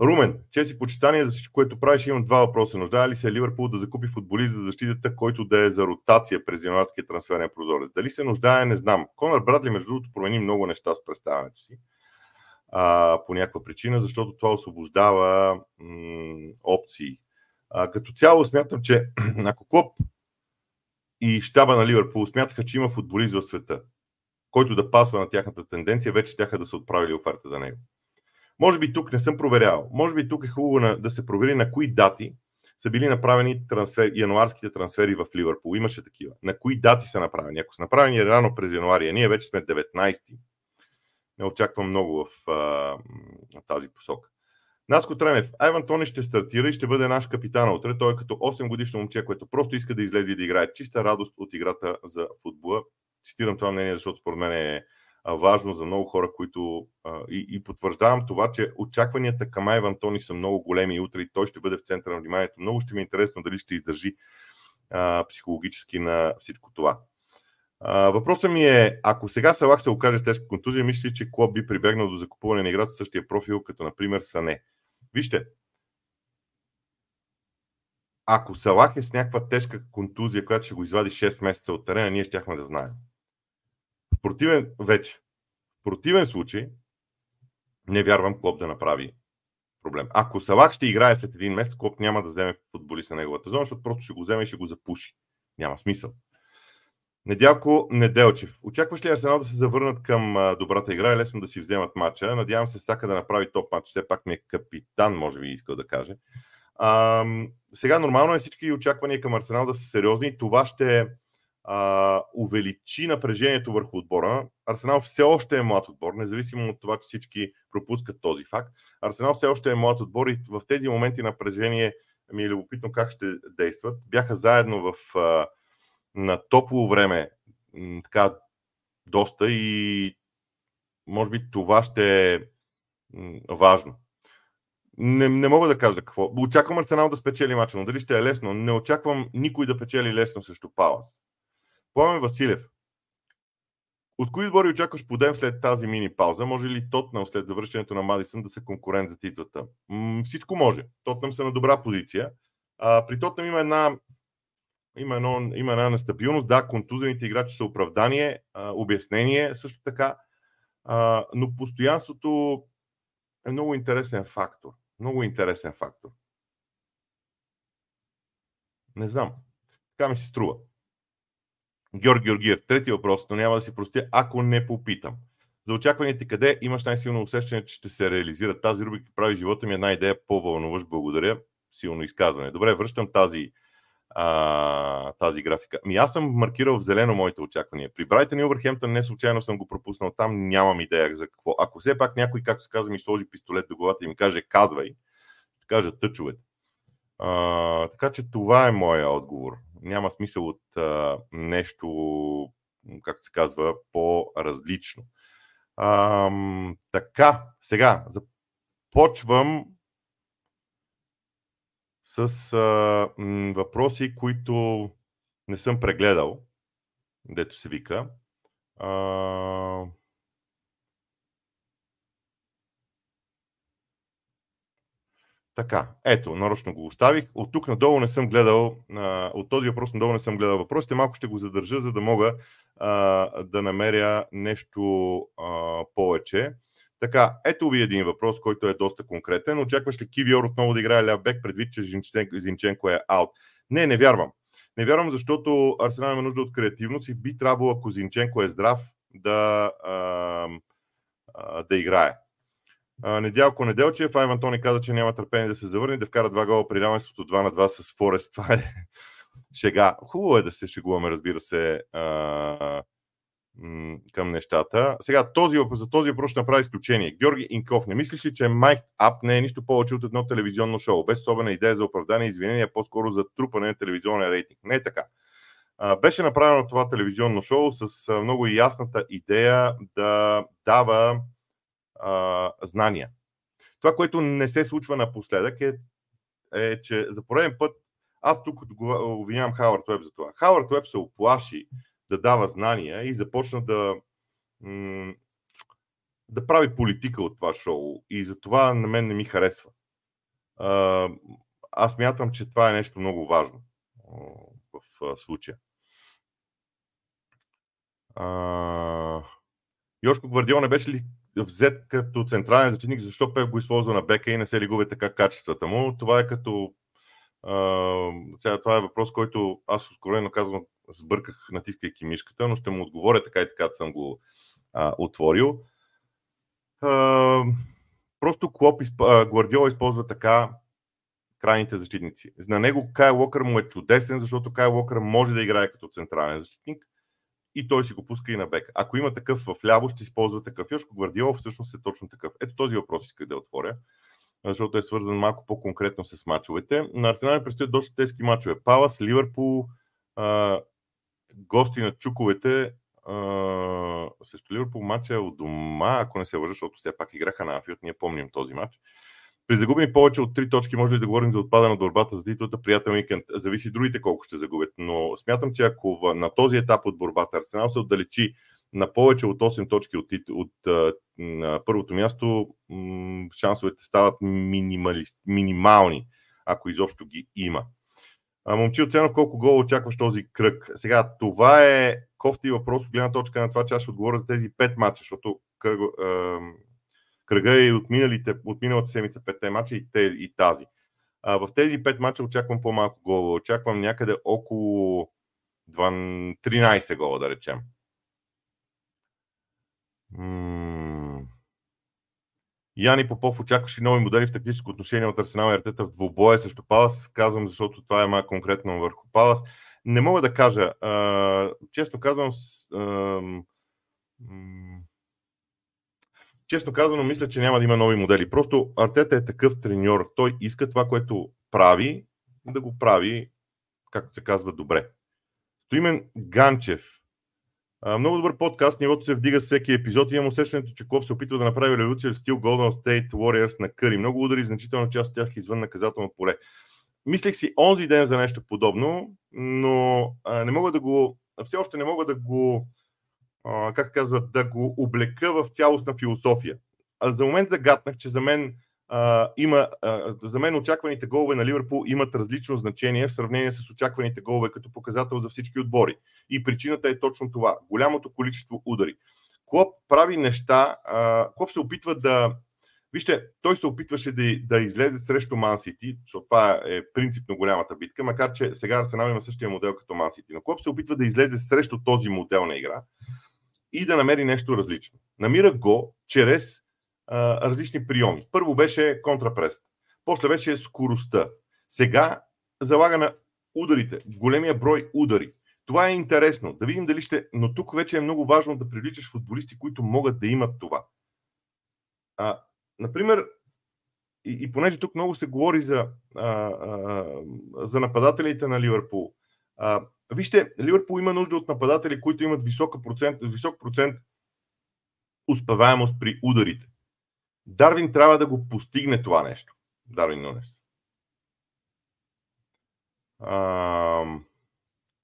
Румен, чест и почитание за всичко, което правиш. Имам два въпроса. Нуждае ли се Ливърпул да закупи футболист за защитата, който да е за ротация през януарския трансферен прозорец? Дали се нуждае, не знам. Конър Брадли, между другото, промени много неща с представянето си а, по някаква причина, защото това освобождава м- опции. А, като цяло смятам, че ако Клоп и щаба на Ливърпул смятаха, че има футболист в света, който да пасва на тяхната тенденция, вече тяха да са отправили оферта за него. Може би тук не съм проверял. Може би тук е хубаво на, да се провери на кои дати са били направени трансфер, януарските трансфери в Ливърпул. Имаше такива. На кои дати са направени? Ако са направени рано през януари, а ние вече сме 19-ти, не очаквам много в а, тази посока. Наско Тренев, Айван Тони ще стартира и ще бъде наш капитан утре. Той е като 8 годишно момче, което просто иска да излезе и да играе. Чиста радост от играта за футбола. Цитирам това мнение, защото според мен е важно за много хора, които и, и потвърждавам това, че очакванията към Айван Тони са много големи и утре и той ще бъде в центъра на вниманието. Много ще ми е интересно дали ще издържи а, психологически на всичко това. А, въпросът ми е, ако сега Салах се окаже с тежка контузия, мисли, че Клоп би прибегнал до закупуване на играта с същия профил, като например Сане. Вижте, ако Салах е с някаква тежка контузия, която ще го извади 6 месеца от терена, ние щяхме да знаем противен, вече, в противен случай, не вярвам Клоп да направи проблем. Ако Салах ще играе след един месец, Клоп няма да вземе футболист на неговата зона, защото просто ще го вземе и ще го запуши. Няма смисъл. Недялко Неделчев. Очакваш ли Арсенал да се завърнат към добрата игра? Е лесно да си вземат матча. Надявам се Сака да направи топ матч. Все пак ми е капитан, може би искал да каже. А, сега нормално е всички очаквания към Арсенал да са сериозни. Това ще е а, увеличи напрежението върху отбора. Арсенал все още е млад отбор, независимо от това, че всички пропускат този факт. Арсенал все още е млад отбор и в тези моменти напрежение ми е любопитно как ще действат. Бяха заедно в, а, на топло време така доста и може би това ще важно. Не, не мога да кажа какво. Очаквам Арсенал да спечели мача, но дали ще е лесно? Не очаквам никой да печели лесно срещу Палас. Пламен Василев. От кои отбори очакваш подем след тази мини пауза? Може ли Тотнам след завършването на Мадисън да са конкурент за титлата? М- всичко може. Тотнам са на добра позиция. А, при Тотнам има една, има, едно, има една нестабилност. Да, контузените играчи са оправдание, а, обяснение също така. А, но постоянството е много интересен фактор. Много интересен фактор. Не знам. Така ми се струва. Георги Георгиев, трети въпрос, но няма да си простя, ако не попитам. За очакваните къде имаш най-силно усещане, че ще се реализира тази рубрика прави живота ми една идея по-вълнуващ. Благодаря. Силно изказване. Добре, връщам тази, а, тази графика. Ми аз съм маркирал в зелено моите очаквания. При Брайтън и Увърхемптън не случайно съм го пропуснал. Там нямам идея за какво. Ако все пак някой, както се казва, ми сложи пистолет до главата и ми каже казвай, ще кажа тъчовете. Така че това е моя отговор. Няма смисъл от а, нещо, както се казва, по-различно. А, така, сега започвам с а, м, въпроси, които не съм прегледал, дето се вика. А, Така, ето, нарочно го оставих. От тук надолу не съм гледал, от този въпрос надолу не съм гледал въпросите. Малко ще го задържа, за да мога а, да намеря нещо а, повече. Така, ето ви един въпрос, който е доста конкретен. Очакваш ли Кивиор отново да играе ляв бек, предвид, че Зинченко е аут? Не, не вярвам. Не вярвам, защото Арсенал има нужда от креативност и би трябвало, ако Зинченко е здрав, да, а, а, да играе. Недялко Неделчев, Айван Антони каза, че няма търпение да се завърне, да вкара два гола при равенството 2 на 2 с Форест. Това е шега. Хубаво е да се шегуваме, разбира се, а, към нещата. Сега, този, за този въпрос ще направя изключение. Георги Инков, не мислиш ли, че Майк Ап не е нищо повече от едно телевизионно шоу, без особена идея за оправдание и извинения, по-скоро за трупане на телевизионен рейтинг? Не е така. А, беше направено това телевизионно шоу с много ясната идея да дава а, знания. Това, което не се случва напоследък е, е че за пореден път аз тук обвинявам Хауърд Уеб за това. Хауърд Уеб се оплаши да дава знания и започна да, да прави политика от това шоу. И за това на мен не ми харесва. Аз мятам, че това е нещо много важно в случая. Йошко Гвардиол не беше ли взет като централен защитник, защо Пеп го използва на бека и не се ли губи така качествата му. Това е като. А, сега, това е въпрос, който аз откровено казвам, сбърках натискайки мишката, но ще му отговоря така и така съм го а, отворил. А, просто Клоп, а, Гвардиола използва така крайните защитници. На него Кай Локър му е чудесен, защото Кай Локър може да играе като централен защитник, и той си го пуска и на бек. Ако има такъв в ляво, ще използва такъв. Йошко Гвардиолов всъщност е точно такъв. Ето този въпрос исках да отворя, защото е свързан малко по-конкретно с мачовете. На Арсенал предстоят доста тески мачове. Палас, Ливърпул, а, гости на Чуковете, а, също Ливърпул матча е от дома, ако не се лъжа, защото все пак играха на Афиот, ние помним този матч. При загубим повече от 3 точки, може ли да говорим за отпадане на борбата за титлата, приятел уикенд? Зависи другите колко ще загубят, но смятам, че ако на този етап от борбата Арсенал се отдалечи на повече от 8 точки от, от, от на първото място, шансовете стават минимални, ако изобщо ги има. А, момчи Оценов, колко гол очакваш този кръг? Сега, това е кофти въпрос от гледна точка на това, че аз ще отговоря за тези 5 мача, защото кръг, кръга е от, миналите, от миналата седмица петте мача и, тези, и тази. А, в тези пет мача очаквам по-малко гола. Очаквам някъде около 13 гола, да речем. Яни Попов очакваш и нови модели в тактическо отношение от Арсенал и Артета в двубоя срещу Палас. Казвам, защото това е малко конкретно върху Палас. Не мога да кажа. А, честно казвам, а, честно казано, мисля, че няма да има нови модели. Просто Артета е такъв треньор. Той иска това, което прави, да го прави, както се казва, добре. Стоимен Ганчев. много добър подкаст, нивото се вдига всеки епизод. Имам усещането, че Клоп се опитва да направи революция в стил Golden State Warriors на Къри. Много удари, значителна част от тях извън наказателно поле. Мислех си онзи ден за нещо подобно, но а, не мога да го, все още не мога да го, а, как казват, да го облека в цялостна философия. А за момент загаднах, че за мен а, има, а, за мен очакваните голове на Ливърпул имат различно значение в сравнение с очакваните голове като показател за всички отбори. И причината е точно това голямото количество удари. Клоп прави неща, а, Клоп се опитва да. Вижте, той се опитваше да, да излезе срещу Ман Сити, защото това е принципно голямата битка, макар че сега Арсенал има същия модел като Ман Сити. Но Клоп се опитва да излезе срещу този модел на игра и да намери нещо различно. Намира го чрез а, различни приеми. Първо беше контрапрест, после беше скоростта. Сега залага на ударите, големия брой удари. Това е интересно. Да видим дали ще. Но тук вече е много важно да привличаш футболисти, които могат да имат това. А, например, и, и понеже тук много се говори за, а, а, за нападателите на Ливърпул. А, вижте, Ливърпул има нужда от нападатели, които имат висок процент, висок процент успеваемост при ударите. Дарвин трябва да го постигне това нещо. Дарвин Нунес.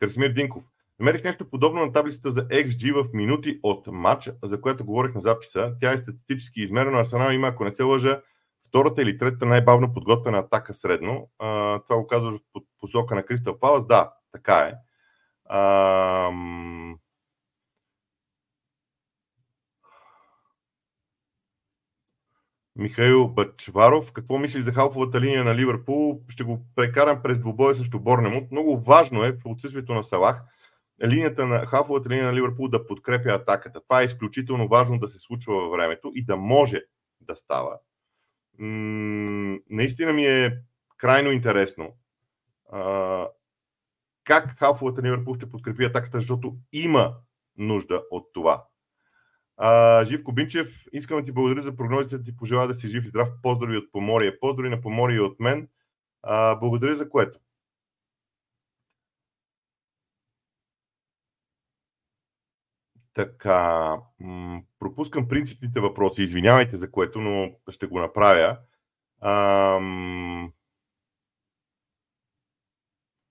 Красимир Динков. Намерих нещо подобно на таблицата за XG в минути от матч, за което говорих на записа. Тя е статистически измерена. Арсенал има, ако не се лъжа, втората или третата най-бавно подготвена атака средно. А, това го казваш по посока на Кристал Палас. Да, така е. А, Михаил Бачваров. Какво мисли за халфовата линия на Ливърпул? Ще го прекарам през двубоя срещу Борнемут. Много важно е в отсъствието на Салах линията на халфовата линия на Ливърпул да подкрепя атаката. Това е изключително важно да се случва във времето и да може да става. М- наистина ми е крайно интересно а, как халфовата Ливърпул ще подкрепи атаката, защото има нужда от това. А, Живко Бинчев, искам да ти благодаря за прогнозите, да ти пожелая да си жив и здрав. Поздрави от Поморие. Поздрави на Поморие от мен. А, благодаря за което. Така, м- пропускам принципните въпроси. Извинявайте за което, но ще го направя. Ам...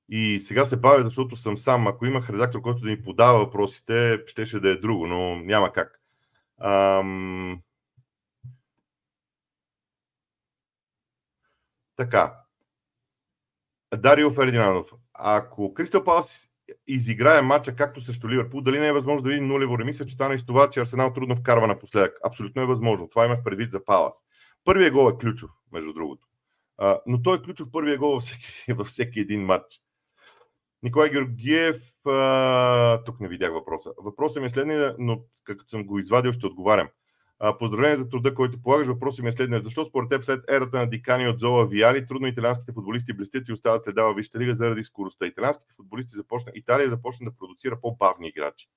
И сега се бавя, защото съм сам. Ако имах редактор, който да ми подава въпросите, щеше да е друго, но няма как. Ам... Така. Дарио Фердинандов. Ако Кристо Палас изиграе матча както срещу Ливърпул, дали не е възможно да видим нулево реми, съчетано и с това, че Арсенал трудно вкарва напоследък. Абсолютно е възможно. Това имах предвид за Палас. Първият гол е ключов, между другото. А, но той е ключов първия гол във всеки, във всеки един матч. Николай Георгиев, а, тук не видях въпроса. Въпросът ми е следния, но като съм го извадил, ще отговарям. Поздравление за труда, който полагаш. Въпросът ми е следния. Защо според теб след ерата на Дикани от Зола Виали, трудно италианските футболисти блестят и остават следа във Висшата лига заради скоростта? Италианските футболисти започна, Италия започна да продуцира по-бавни играчи.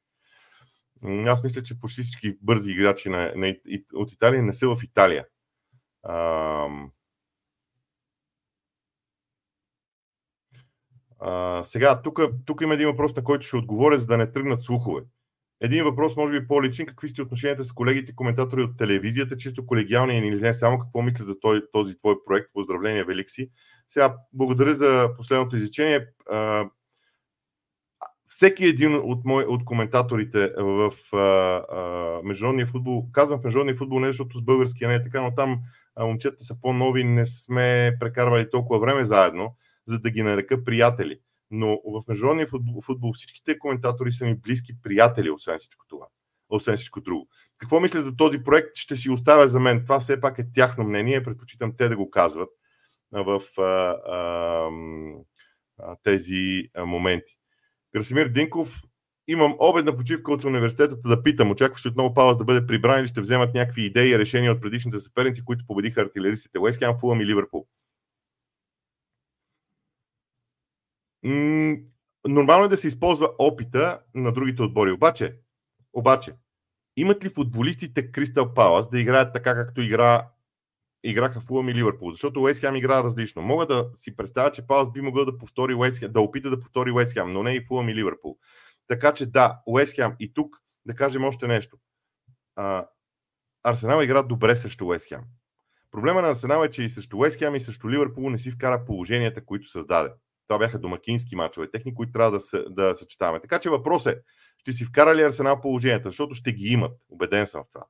Аз мисля, че почти всички бързи играчи на, на, от Италия не са в Италия. Ам... Сега, тук има един въпрос, на който ще отговоря, за да не тръгнат слухове. Един въпрос, може би по-личен. Какви сте отношенията с колегите, коментатори от телевизията, чисто колегиални или не само какво мислят за този, този твой проект? Поздравления, Великси. Сега, благодаря за последното изречение. Всеки един от, мой, от коментаторите в а, а, международния футбол, казвам в международния футбол не защото с българския не е така, но там а, момчета са по-нови, не сме прекарвали толкова време заедно, за да ги нарека приятели но в международния футбол, футбол всичките коментатори са ми близки приятели, освен всичко това. Освен всичко друго. Какво мисля за този проект, ще си оставя за мен. Това все пак е тяхно мнение. Предпочитам те да го казват в а, а, тези моменти. Красимир Динков, имам обедна почивка от университета да питам. Очакваш ли отново Палас да бъде прибран или ще вземат някакви идеи и решения от предишните съперници, които победиха артилеристите Уест Фулъм и Нормално е да се използва опита на другите отбори. Обаче, обаче имат ли футболистите Кристал Палас да играят така, както игра, играха Фулъм и Ливърпул? Защото Уест Хем игра различно. Мога да си представя, че Палас би могъл да повтори Уест да опита да повтори Уест Хем, но не и Фулъм и Ливърпул. Така че да, Уест Хем и тук да кажем още нещо. Арсенал игра добре срещу Уест Хем. Проблема на Арсенал е, че и срещу Уест Хем и срещу Ливърпул не си вкара положенията, които създаде. Това бяха домакински мачове, техни, които трябва да, се, да съчетаваме. Така че въпрос е, ще си вкара ли Арсенал положенията, защото ще ги имат. Обеден съм в това.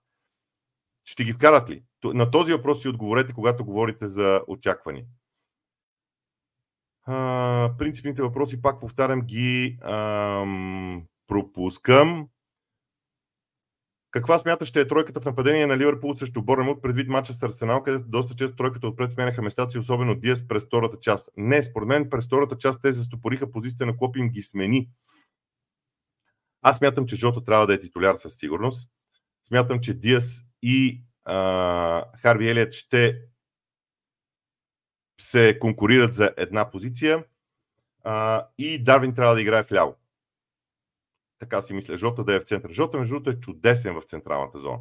Ще ги вкарат ли? На този въпрос си отговорете, когато говорите за очаквания. А, принципните въпроси, пак повтарям, ги ам, пропускам. Каква смята ще е тройката в нападение на Ливърпул срещу Борнемут предвид мача с Арсенал, където доста често тройката отпред сменяха местата си, особено Диас през втората част? Не, според мен през втората част те застопориха позицията на Клоп им ги смени. Аз смятам, че Жота трябва да е титуляр със сигурност. Смятам, че Диас и а, Харви Елият ще се конкурират за една позиция а, и Дарвин трябва да играе в ляво. Така си мисля. Жота да е в центъра. Жота, между другото, е чудесен в централната зона.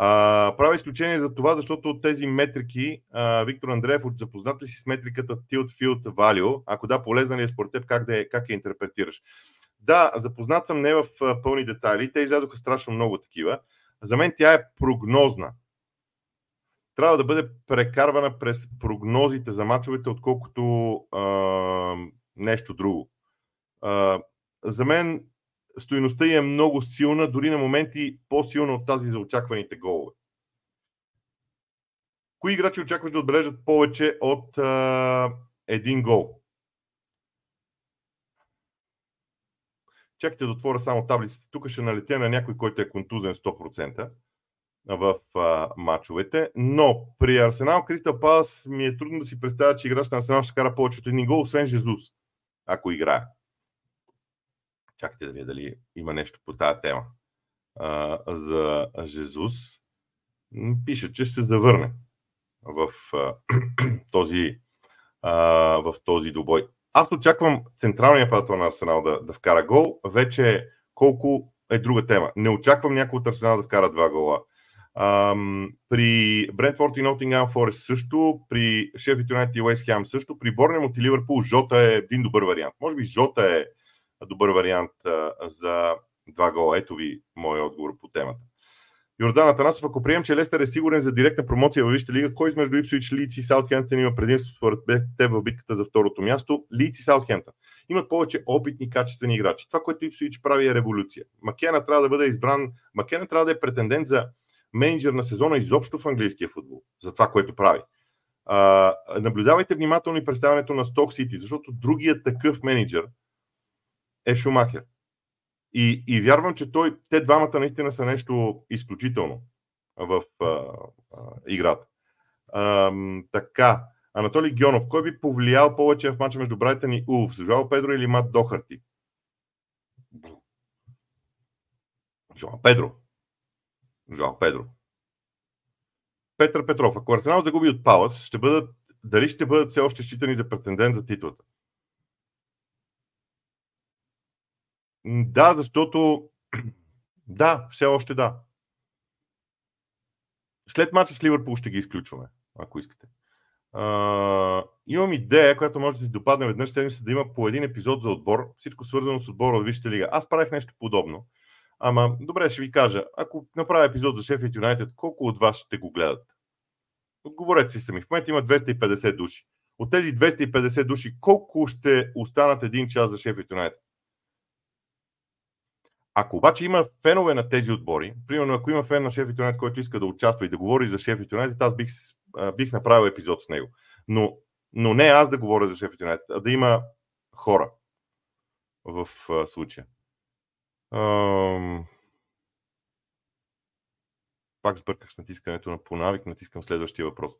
А, правя изключение за това, защото от тези метрики, а, Виктор Андреев, запознат ли си с метриката Tilt Field Value? Ако да, полезна ли е според теб, как, да как я интерпретираш? Да, запознат съм не в пълни детайли. Те излязоха страшно много такива. За мен тя е прогнозна. Трябва да бъде прекарвана през прогнозите за мачовете, отколкото а, нещо друго. А, за мен стоеността е много силна, дори на моменти по-силна от тази за очакваните голове. Кои играчи очакваш да отбележат повече от а, един гол? Чакайте да отворя само таблицата. Тук ще налетя на някой, който е контузен 100% в а, матчовете. Но при Арсенал Кристал Палас ми е трудно да си представя, че играч на Арсенал ще кара повече от един гол, освен Жезус, ако играе. Чакайте да видя дали има нещо по тази тема. А, за Жезус пише, че ще се завърне в а, този, а, в този добой. Аз очаквам централния пател на Арсенал да, да вкара гол. Вече колко е друга тема. Не очаквам някой от Арсенал да вкара два гола. Ам, при Брентфорд и Нотингам Форест също, при Шеф Юнайтед и Уест Хем също, при Борнемот и Ливърпул Жота е един добър вариант. Може би Жота е добър вариант за два гола. Ето ви моят отговор по темата. Йордан Атанасов, ако прием, че Лестър е сигурен за директна промоция във Висшата лига, кой между Ипсуич, Лиц и Саутхемптън има предимство според теб в битката за второто място? Лиц и Саутхемптън. Имат повече опитни, качествени играчи. Това, което Ипсуич прави е революция. Макена трябва да бъде избран, Макена трябва да е претендент за менеджер на сезона изобщо в английския футбол. За това, което прави. А, наблюдавайте внимателно и представянето на Сток Сити, защото другият такъв менеджер е Шумахер. И, и вярвам, че той, те двамата наистина са нещо изключително в а, а, играта. А, така, Анатолий Гьонов, кой би повлиял повече в мача между Брайтън и Улф? Жуал Педро или Мат Дохарти? Жуал Педро. Жуал Педро. Петър Петров. Ако Арсенал загуби от Палас, ще бъдат, дали ще бъдат все още считани за претендент за титлата? Да, защото да, все още да. След мача с Ливърпул ще ги изключваме, ако искате. Uh, имам идея, която може да си допадне веднъж седмица да има по един епизод за отбор, всичко свързано с отбора от Висшата лига. Аз правих нещо подобно. Ама, добре, ще ви кажа, ако направя епизод за Шефът Юнайтед, колко от вас ще го гледат? Отговорете си сами. В момента има 250 души. От тези 250 души, колко ще останат един час за Шефът Юнайтед? Ако обаче има фенове на тези отбори, примерно ако има фен на Шеф Юнайтед, който иска да участва и да говори за Шеф Юнайтед, аз бих, бих направил епизод с него. Но, но не аз да говоря за Шеф Юнайтед, а да има хора в а, случая. Ам... Пак сбърках с натискането на понавик, натискам следващия въпрос.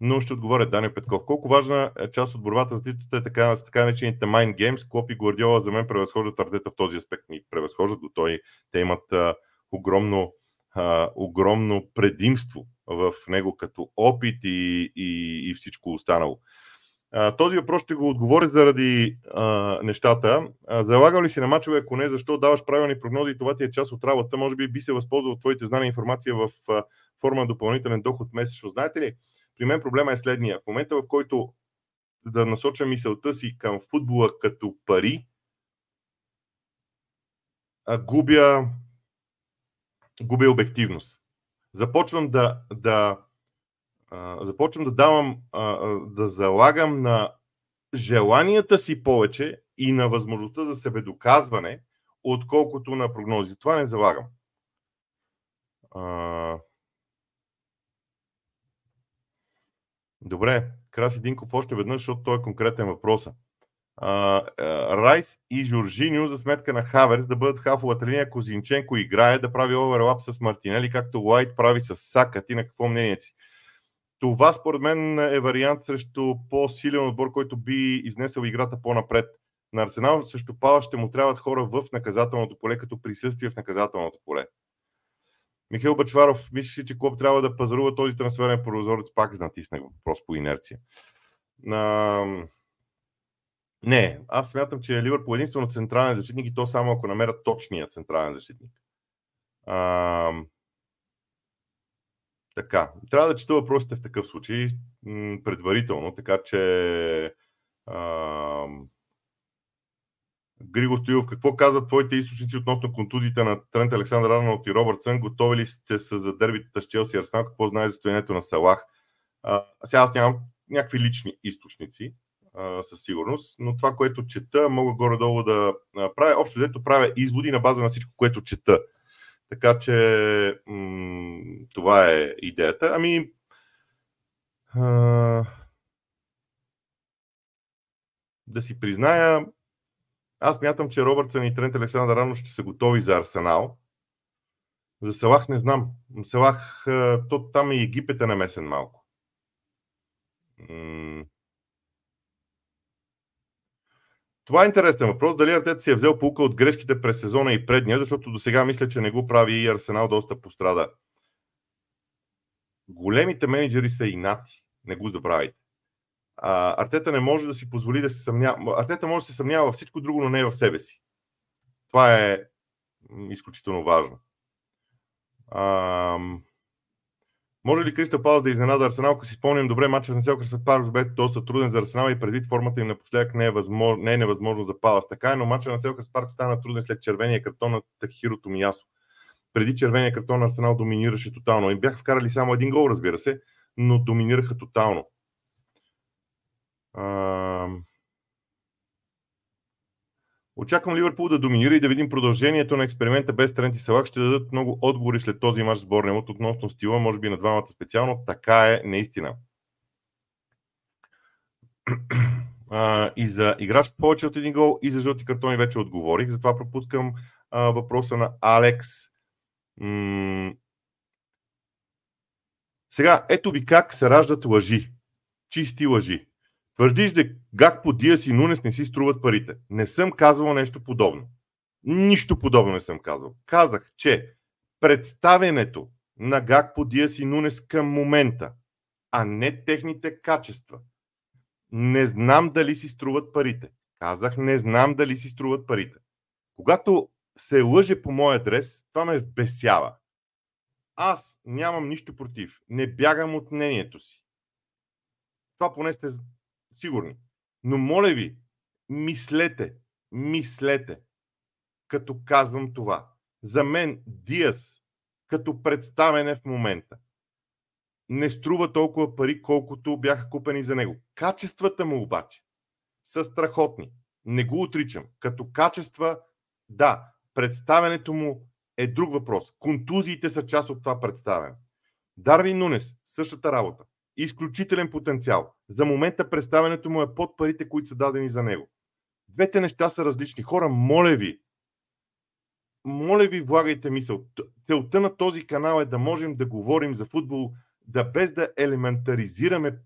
Но ще отговоря Данил Петков. Колко важна е част от борбата за титлата е така, с така наречените Mind Games. Клоп и Гвардиола за мен превъзхождат Артета в този аспект. И превъзхождат го. Той, те имат а, огромно, а, огромно предимство в него като опит и, и, и всичко останало. Този въпрос ще го отговоря заради а, нещата. А, залагал ли си на мачове, ако не, защо даваш правилни прогнози и това ти е част от работа? Може би би се възползвал от твоите знания и информация в а, форма на допълнителен доход месечно. Знаете ли, при мен проблема е следния. В момента, в който да насоча мисълта си към футбола като пари, а, губя, губя обективност. Започвам да, да, а, започвам да давам, а, да залагам на желанията си повече и на възможността за себедоказване, отколкото на прогнози. Това не залагам. А... Добре, Краси Динков още веднъж, защото той е конкретен въпрос. Райс и Жоржиньо за сметка на Хаверс да бъдат хафовата линия, ако Зинченко играе да прави оверлап с Мартинели, както Лайт прави с Сака. Ти на какво мнение си? Това според мен е вариант срещу по-силен отбор, който би изнесъл играта по-напред. На Арсенал срещу Пала ще му трябват хора в наказателното поле, като присъствие в наказателното поле. Михаил Бачваров, мислиш че Клоп трябва да пазарува този трансферен прозорец? Пак натиснах въпрос по инерция. На... Не, аз смятам, че Ливърпул е единствено централен защитник и то само ако намерят точния централен защитник. А... Така, трябва да чета въпросите в такъв случай предварително, така че а... Григо Стоилов, какво казват твоите източници относно контузиите на Трент Александър Арнолд и Робърт Сън? Готови ли сте са за дербитата с Челси и Арсенал? Какво знае за стоянето на Салах? А, сега аз нямам някакви лични източници, а, със сигурност, но това, което чета, мога горе-долу да правя. Общо взето правя изводи на база на всичко, което чета. Така че м- това е идеята. Ами, а, да си призная, аз мятам, че Робъртсън и Трент Александър рано ще са готови за Арсенал. За Салах не знам. Салах, то там и Египет е намесен малко. Това е интересен въпрос. Дали Артет си е взел полука от грешките през сезона и предния, защото до сега мисля, че не го прави и Арсенал доста пострада. Големите менеджери са инати. Не го забравяйте. А, Артета не може да си позволи да се съмнява. Артета може да се съмнява във всичко друго, но не в себе си. Това е изключително важно. А, може ли Кристо Палас да изненада Арсенал, ако си спомням добре, матчът на Селкърс Парк бе доста труден за Арсенал и предвид формата им напоследък не е, възможно, не е невъзможно за Палас. Така е, но матчът на Селкърс Парк стана труден след червения картон на Тахиро Томиясо. Преди червения картон на Арсенал доминираше тотално. Им бяха вкарали само един гол, разбира се, но доминираха тотално. А... Очаквам Ливърпул да доминира и да видим продължението на експеримента без Трент и Салак. Ще дадат много отговори след този мач с Борнемот относно стила, може би на двамата специално. Така е наистина. А, и за играч повече от един гол и за жълти картони вече отговорих. Затова пропускам а, въпроса на Алекс. М- сега, ето ви как се раждат лъжи. Чисти лъжи. Твърдиш, че Гакпо, Диас и Нунес не си струват парите. Не съм казвал нещо подобно. Нищо подобно не съм казал. Казах, че представенето на Гакпо, Диас и Нунес към момента, а не техните качества. Не знам дали си струват парите. Казах, не знам дали си струват парите. Когато се лъже по моя адрес, това ме вбесява. Аз нямам нищо против. Не бягам от мнението си. Това поне сте сигурни. Но моля ви, мислете, мислете, като казвам това. За мен Диас, като представене в момента, не струва толкова пари, колкото бяха купени за него. Качествата му обаче са страхотни. Не го отричам. Като качества, да, представенето му е друг въпрос. Контузиите са част от това представяне. Дарвин Нунес, същата работа изключителен потенциал. За момента представянето му е под парите, които са дадени за него. Двете неща са различни. Хора, моля ви, моля ви, влагайте мисъл. Целта на този канал е да можем да говорим за футбол, да без да елементаризираме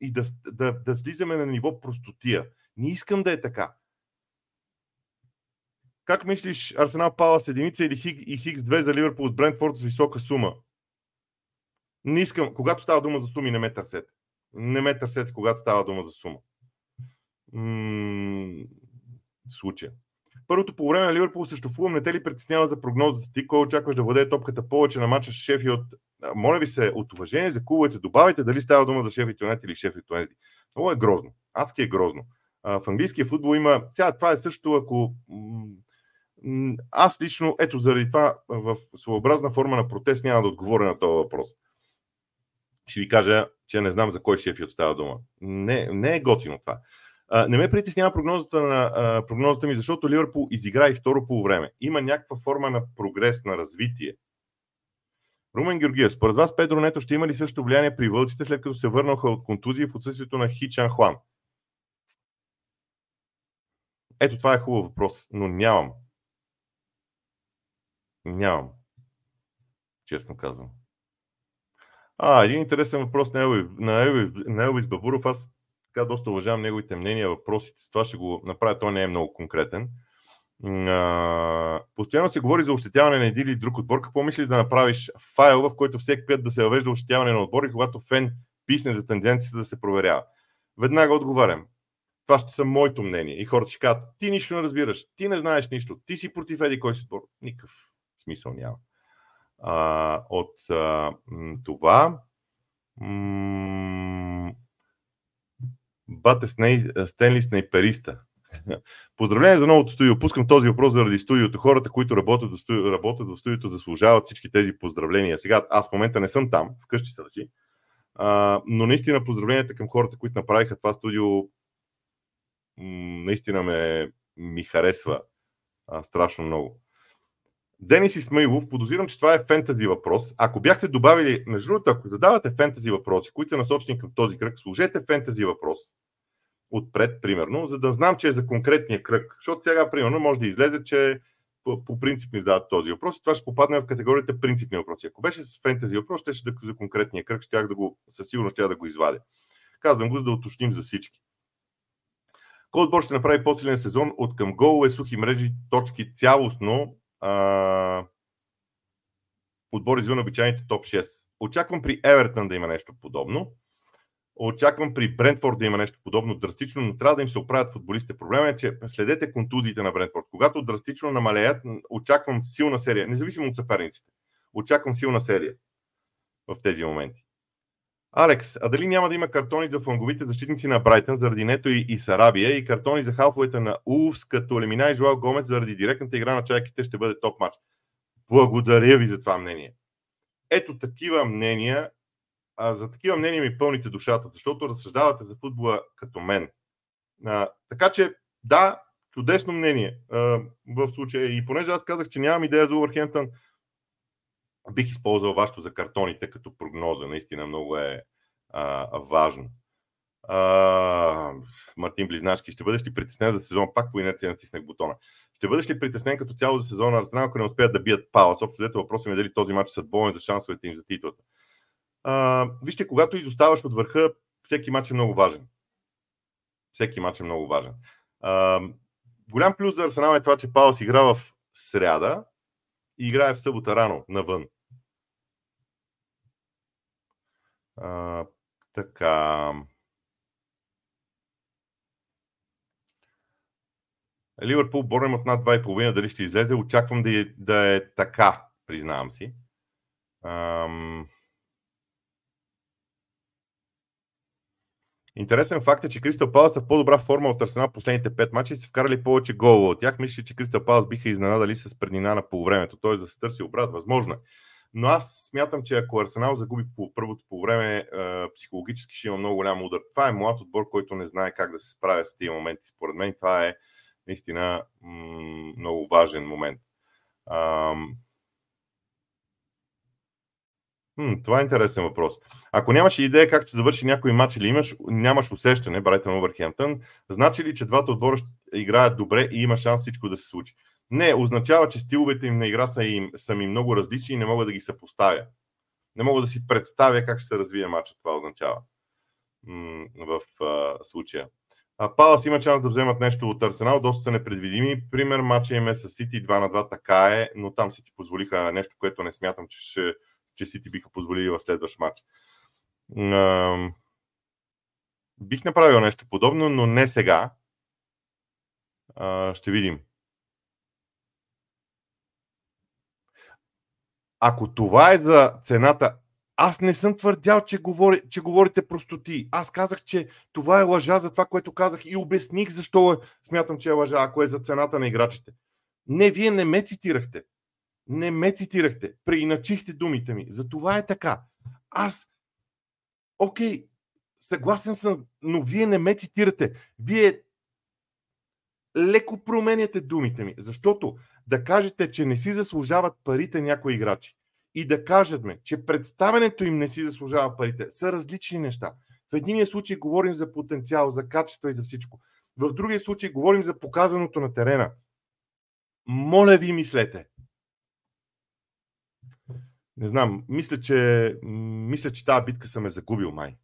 и да, да, да слизаме на ниво простотия. Не искам да е така. Как мислиш, Арсенал Пала с единица или Хиг, и Хигс 2 за Ливърпул от Брентфорд с висока сума? Не искам, когато става дума за суми, не ме търсете. Не ме търсете, когато става дума за сума. Случая. Първото по време на Ливърпул също Фулъм не те ли притеснява за прогнозата ти? Кой очакваш да владее топката повече на матча с Шефилд? Моля ви се, от уважение за клубовете, добавайте дали става дума за Шефилд Юнайт или Шефилд Уенсди. Много е грозно. Адски е грозно. А, в английския футбол има... Сега това е също, ако Аз лично, ето заради това, в своеобразна форма на протест няма да отговоря на този въпрос. Ще ви кажа, че не знам за кой шеф и отстава дума. Не, не е готино това. А, не ме притеснява прогнозата, на, а, прогнозата ми, защото Ливърпул изигра и второ по време. Има някаква форма на прогрес, на развитие. Румен Георгиев, според вас Педро Нето ще има ли също влияние при вълците, след като се върнаха от контузии в отсъствието на Хичан Хуан? Ето това е хубав въпрос, но нямам. Нямам. Честно казвам. А, един интересен въпрос на Елвис, на Елвис, на Елвис Бабуров. Аз така доста уважавам неговите мнения, въпросите. Това ще го направя. Той не е много конкретен. А, постоянно се говори за ощетяване на един или друг отбор. Какво мислиш да направиш файл, в който всеки път да се въвежда ощетяване на отбори, когато фен писне за тенденцията да се проверява? Веднага отговарям. Това ще са моето мнение. И хората ще кажат, ти нищо не разбираш, ти не знаеш нищо, ти си против еди кой си отбор. Никакъв смисъл няма. А, от а, това Бате Стенли снайпериста. Поздравление за новото студио. Пускам този въпрос заради студиото. Хората, които работят в, студио, работят в студиото, заслужават всички тези поздравления. Сега, аз в момента не съм там, вкъщи са си. А, но наистина поздравленията към хората, които направиха това студио, наистина ме, ми харесва а, страшно много. Денис Исмаилов, подозирам, че това е фентази въпрос. Ако бяхте добавили, между другото, ако задавате фентази въпроси, които са насочени към този кръг, служете фентази въпрос отпред, примерно, за да знам, че е за конкретния кръг. Защото сега, примерно, може да излезе, че по, принцип ми задават този въпрос и това ще попадне в категорията принципни въпроси. Ако беше с фентази въпрос, ще да за конкретния кръг, ще да го, със сигурност ще да го извадя. Казвам го, за да уточним за всички. Кой отбор ще направи по-силен сезон от към голове, сухи мрежи, точки цялостно а, отбор извън обичайните топ 6. Очаквам при Евертън да има нещо подобно. Очаквам при Брентфорд да има нещо подобно драстично, но трябва да им се оправят футболистите. Проблемът е, че следете контузиите на Брентфорд. Когато драстично намалеят, очаквам силна серия, независимо от съперниците. Очаквам силна серия в тези моменти. Алекс, а дали няма да има картони за фланговите защитници на Брайтън заради Нето и, и Сарабия и картони за халфовете на Улфс, като Лемина и Жуал Гомец заради директната игра на чайките ще бъде топ матч? Благодаря ви за това мнение. Ето такива мнения, а за такива мнения ми пълните душата, защото разсъждавате за футбола като мен. А, така че, да, чудесно мнение а, в случая. И понеже аз казах, че нямам идея за Увърхемптън, бих използвал вашето за картоните като прогноза. Наистина много е а, важно. А, Мартин Близнашки, ще бъдеш ли притеснен за сезон? Пак по инерция натиснах бутона. Ще бъдеш ли притеснен като цяло за сезона на Арсенал, ако не успеят да бият Палас? Общо дето въпросът е дали този матч са болен за шансовете им за титлата. А, вижте, когато изоставаш от върха, всеки матч е много важен. Всеки матч е много важен. А, голям плюс за Арсенал е това, че Палас игра в сряда и играе в събота рано, навън. А, така. Ливърпул борем от над 2,5, дали ще излезе. Очаквам да е, да е така, признавам си. Ам... Интересен факт е, че Кристал Палас са в по-добра форма от Арсенал последните 5 мача и са вкарали повече голове от тях. Мисля, че Кристал Палас биха изненадали с преднина на полувремето. Т.е. да се търси обрат. Възможно е. Но аз смятам, че ако Арсенал загуби по първото по време, психологически ще има много голям удар. Това е млад отбор, който не знае как да се справя с тези моменти. Според мен това е наистина много важен момент. М, това е интересен въпрос. Ако нямаш идея как ще завърши някой матч или имаш, нямаш усещане, Брайтън Овърхемптън, значи ли, че двата отбора играят добре и има шанс всичко да се случи? Не, означава, че стиловете им на игра са, им, са ми много различни и не мога да ги съпоставя. Не мога да си представя как ще се развие матчът. Това означава в а, случая. А Палас има шанс да вземат нещо от Арсенал, доста са непредвидими. Пример, матча им е с Сити 2 на 2, така е, но там Сити позволиха нещо, което не смятам, че, ще, че Сити биха позволили в следващ матч. Бих направил нещо подобно, но не сега. Ще видим. Ако това е за цената, аз не съм твърдял, че, говори, че говорите простоти. Аз казах, че това е лъжа за това, което казах и обясних защо смятам, че е лъжа, ако е за цената на играчите. Не, вие не ме цитирахте. Не ме цитирахте. Преиначихте думите ми. За това е така. Аз, окей, съгласен съм, но вие не ме цитирате. Вие леко променяте думите ми. Защото да кажете, че не си заслужават парите някои играчи и да кажете, че представенето им не си заслужава парите, са различни неща. В единия случай говорим за потенциал, за качество и за всичко. В другия случай говорим за показаното на терена. Моля ви, мислете. Не знам, мисля, че, мисля, че тази битка съм е загубил, май.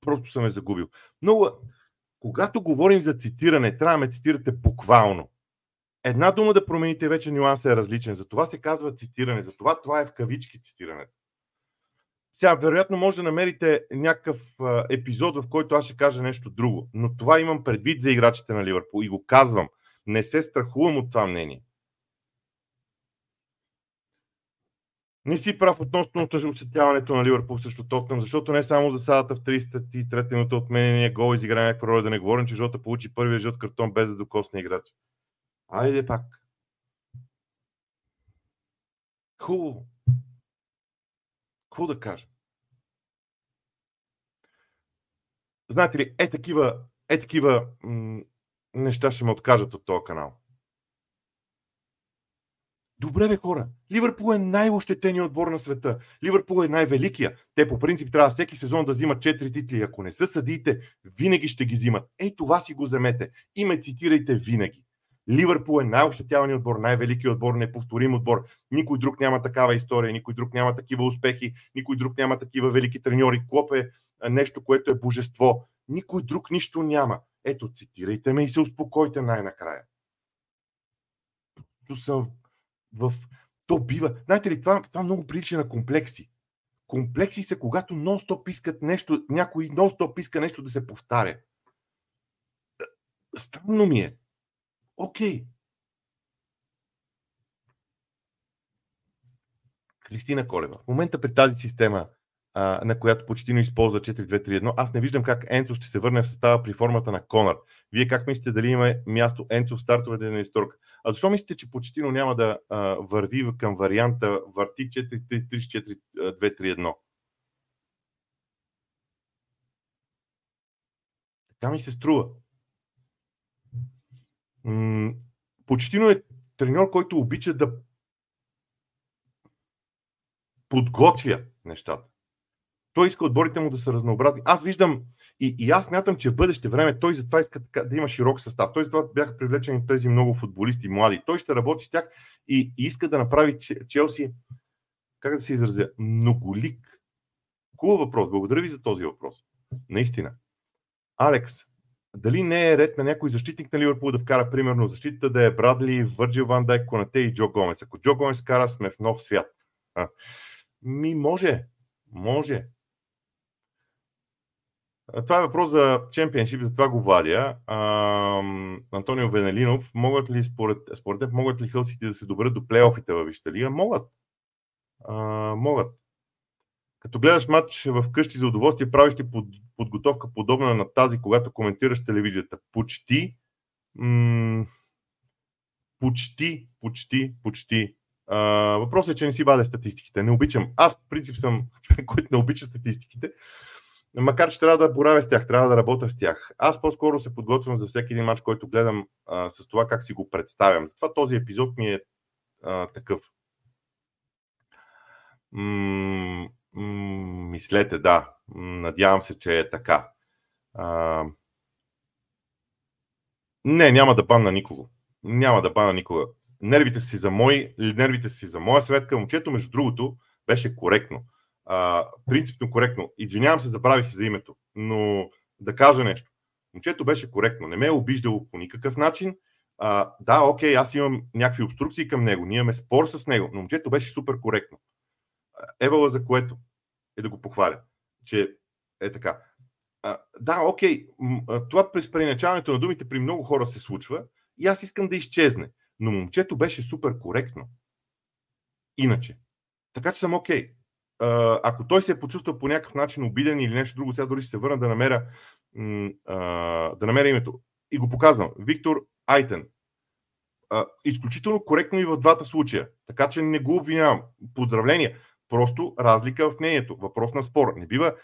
Просто съм е загубил. Но, когато говорим за цитиране, трябва да ме цитирате буквално. Една дума да промените, вече нюансът е различен. За това се казва цитиране. За това това е в кавички цитирането. Сега, вероятно, може да намерите някакъв епизод, в който аз ще кажа нещо друго. Но това имам предвид за играчите на Ливърпул и го казвам. Не се страхувам от това мнение. Не си прав относно осетяването на Ливърпул срещу Тотнам, защото не само за садата в 33-та минута отменения гол изигра някаква роля, да не говорим, че Жота получи първия жълт картон без да докосне играч. Айде пак. Хубаво. Какво да кажа? Знаете ли, е такива, е такива м- неща ще ме откажат от този канал. Добре, бе, хора. Ливърпул е най-ощетеният отбор на света. Ливърпул е най-великия. Те по принцип трябва всеки сезон да взимат 4 титли. Ако не са съдиите, винаги ще ги взимат. Ей, това си го вземете. И ме цитирайте винаги. Ливърпул е най-ощетяваният отбор, най-великият отбор, неповторим отбор. Никой друг няма такава история, никой друг няма такива успехи, никой друг няма такива велики треньори. Клоп е нещо, което е божество. Никой друг нищо няма. Ето, цитирайте ме и се успокойте най-накрая. То съм в... То бива... Знаете ли, това, това много прилича на комплекси. Комплекси са, когато нон-стоп искат нещо, някой нон-стоп иска нещо да се повтаря. Странно ми е. Окей. Кристина Колева. В момента при тази система, а, на която почти използва 4-2-3-1, аз не виждам как Енцо ще се върне в състава при формата на Конър. Вие как мислите дали има място Енцо в стартовете на историка? А защо мислите, че Почетино няма да а, върви към варианта върти 4-3-3-4-2-3-1? Така ми се струва. Почтино е треньор, който обича да подготвя нещата. Той иска отборите му да са разнообразни. Аз виждам и, и аз мятам, че в бъдеще време той затова иска да има широк състав. Той затова бяха привлечени тези много футболисти млади. Той ще работи с тях и, и иска да направи Челси, как да се изразя, многолик. Хубав въпрос. Благодаря ви за този въпрос. Наистина. Алекс, дали не е ред на някой защитник на Ливърпул да вкара, примерно, защита да е Брадли, Върджил Ван Дайк, Конате и Джо Гомес. Ако Джо Гомес кара, сме в нов свят. А, ми може. Може. Това е въпрос за чемпионшип, за това го вадя. Антонио Венелинов, могат ли според, според теб, могат ли хълсите да се добрят до плейофите във Вища лига? Могат. А, могат. Като гледаш матч в къщи за удоволствие, правиш ли под, подготовка подобна на тази, когато коментираш телевизията? Почти. М- почти, почти, почти. Въпросът е, че не си вадя статистиките. Не обичам. Аз, в принцип, съм човек, който не обича статистиките. Макар, че трябва да боравя с тях, трябва да работя с тях. Аз по-скоро се подготвям за всеки един матч, който гледам а, с това как си го представям. Затова този епизод ми е а, такъв. Мислете, да. Надявам се, че е така. А... Не, няма да банна никого. Няма да бана никога. Нервите си за мои, нервите си за моя сметка. Момчето, между другото, беше коректно. А, принципно коректно. Извинявам се, забравих за името, но да кажа нещо. Момчето беше коректно. Не ме е обиждало по никакъв начин. А, да, окей, аз имам някакви обструкции към него. Ние имаме спор с него, но момчето беше супер коректно. Евала за което е да го похваля, че е така. А, да, окей, това през преначаването на думите при много хора се случва и аз искам да изчезне. Но момчето беше супер коректно. Иначе. Така че съм окей. Ако той се е почувствал по някакъв начин обиден или нещо друго, сега дори ще се върна да намеря, да намеря името. И го показвам. Виктор Айтен. изключително коректно и в двата случая. Така че не го обвинявам. Поздравления. Просто разлика в мнението. Въпрос на спор. Не бива.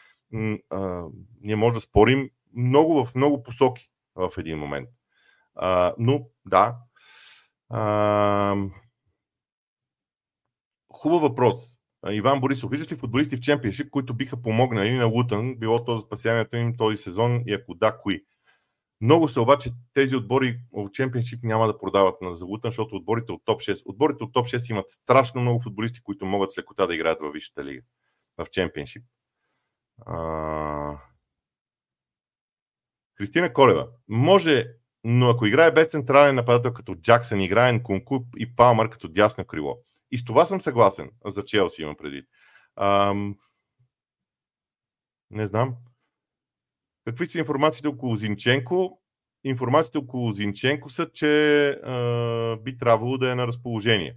Ние може да спорим много в много посоки в един момент. Но, да. Хубав въпрос. Иван Борисов, виждаш ли футболисти в чемпионшип, които биха помогнали на Лутън, било то за спасяването им този сезон и ако да, кои? Много са обаче тези отбори в чемпионшип няма да продават на Лутън, защото отборите от топ 6, отборите от топ 6 имат страшно много футболисти, които могат с лекота да играят във Висшата лига, в чемпионшип. А... Кристина Колева. Може, но ако играе без централен нападател като Джаксън, играе Кунку и Палмър като дясно крило. И с това съм съгласен. За Челси имам предвид. Ам... Не знам. Какви са информациите около Зинченко? Информациите около Зинченко са, че а, би трябвало да е на разположение.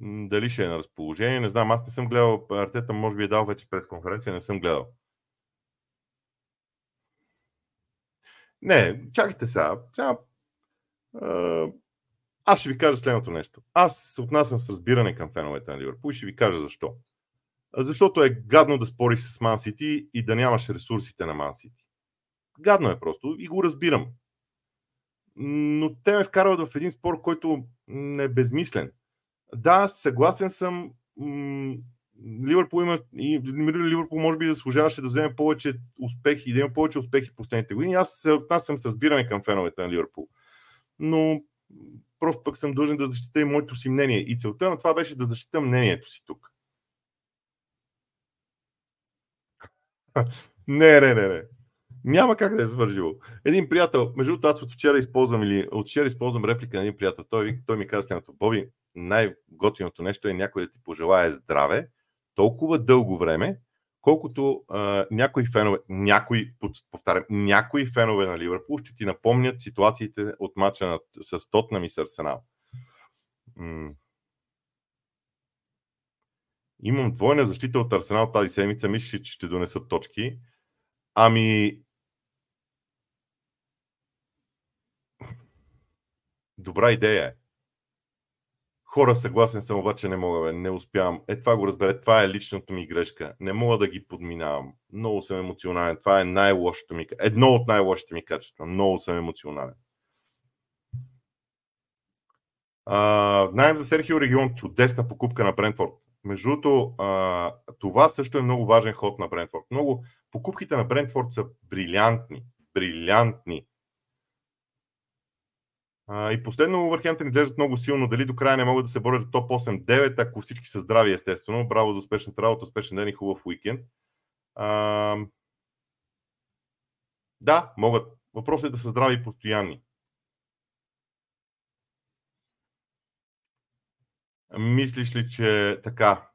Дали ще е на разположение, не знам. Аз не съм гледал. Артета може би е дал вече през конференция, не съм гледал. Не, чакайте сега. сега а, аз ще ви кажа следното нещо. Аз се отнасям с разбиране към феновете на Ливърпул и ще ви кажа защо. Защото е гадно да спориш с Ман Сити и да нямаш ресурсите на Ман Сити. Гадно е просто и го разбирам. Но те ме вкарват в един спор, който не е безмислен. Да, съгласен съм. Ливърпул има и Ливърпул може би заслужаваше да вземе повече успехи и да има повече успехи в последните години. Аз се отнасям с разбиране към феновете на Ливърпул. Но просто пък съм длъжен да защита и моето си мнение. И целта на това беше да защита мнението си тук. не, не, не, не. Няма как да е свържило. Един приятел, между другото, аз от вчера използвам или от вчера използвам реплика на един приятел. Той, той ми каза следното. Боби, най-готиното нещо е някой да ти пожелае здраве толкова дълго време, колкото а, някои фенове, някои, повтарям, някои фенове на Ливърпул ще ти напомнят ситуациите от мача на, с Тотнам и с Арсенал. Имам двойна защита от Арсенал тази седмица. Мисля, че ще донесат точки. Ами. Добра идея е. Хора, съгласен съм, обаче не мога, бе. не успявам. Е, това го разбере. Това е личната ми грешка. Не мога да ги подминавам. Много съм емоционален. Това е най-лошото ми. Едно от най-лошите ми качества. Много съм емоционален. А, знаем за Серхио Регион. Чудесна покупка на Брентфорд. Между другото, това също е много важен ход на Брентфорд. Много покупките на Брентфорд са брилянтни. Брилянтни. И последно Увърхемптън изглеждат много силно. Дали до края не могат да се борят до топ 8-9, ако всички са здрави, естествено. Браво за успешната работа, успешен ден и хубав уикенд. А, да, могат. Въпросът е да са здрави и постоянни. Мислиш ли, че така?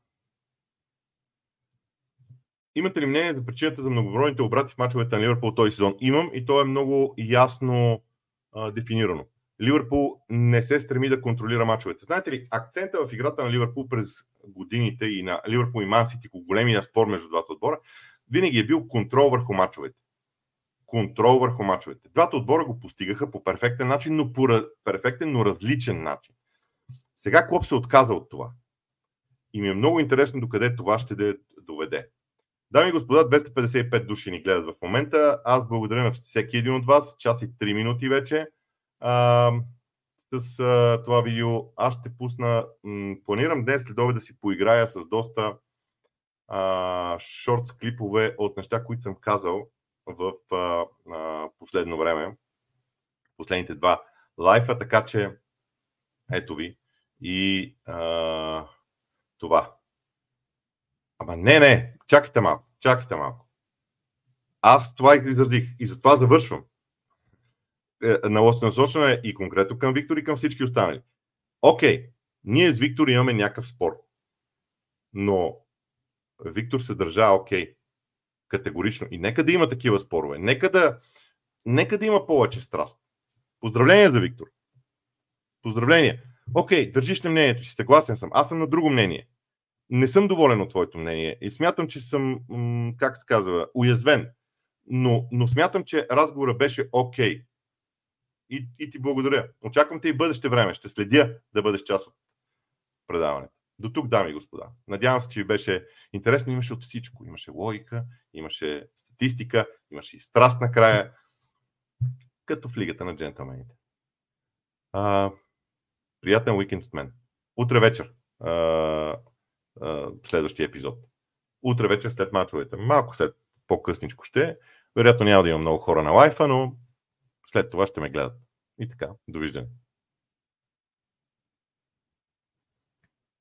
Имате ли мнение за причината за многобройните обрати в мачовете на Ливърпул този сезон? Имам и то е много ясно а, дефинирано. Ливърпул не се стреми да контролира мачовете. Знаете ли, акцента в играта на Ливърпул през годините и на Ливърпул и Мансити, големия спор между двата отбора, винаги е бил контрол върху мачовете. Контрол върху мачовете. Двата отбора го постигаха по перфектен начин, но по перфектен, но различен начин. Сега Клоп се отказа от това. И ми е много интересно докъде това ще да доведе. Дами и господа, 255 души ни гледат в момента. Аз благодаря на всеки един от вас. Час и 3 минути вече. С а, това видео аз ще пусна. М, планирам днес след да си поиграя с доста а, шортс клипове от неща, които съм казал в а, а, последно време. Последните два лайфа, така че ето ви и а, това. Ама не, не, чакайте малко, чакайте малко. Аз това изразих и затова завършвам. Е, насочена е и конкретно към Виктор и към всички останали. Окей, ние с Виктор имаме някакъв спор. Но Виктор се държа окей. Категорично. И нека да има такива спорове. Нека да, нека да има повече страст. Поздравления за Виктор. Поздравления. Окей, държиш на мнението си, съгласен съм. Аз съм на друго мнение. Не съм доволен от твоето мнение и смятам, че съм, как се казва, уязвен. Но, но смятам, че разговорът беше окей. И, и ти благодаря. Очаквам те и бъдеще време. Ще следя да бъдеш част от предаването. До тук, дами и господа. Надявам се, че ви беше интересно. Имаше от всичко. Имаше логика, имаше статистика, имаше и страст накрая. Като в лигата на джентълмените. А, приятен уикенд от мен. Утре вечер. А, а, следващия епизод. Утре вечер след мачовете. Малко след по-късничко ще. Вероятно няма да има много хора на лайфа, но след това ще ме гледат. И така, довиждане.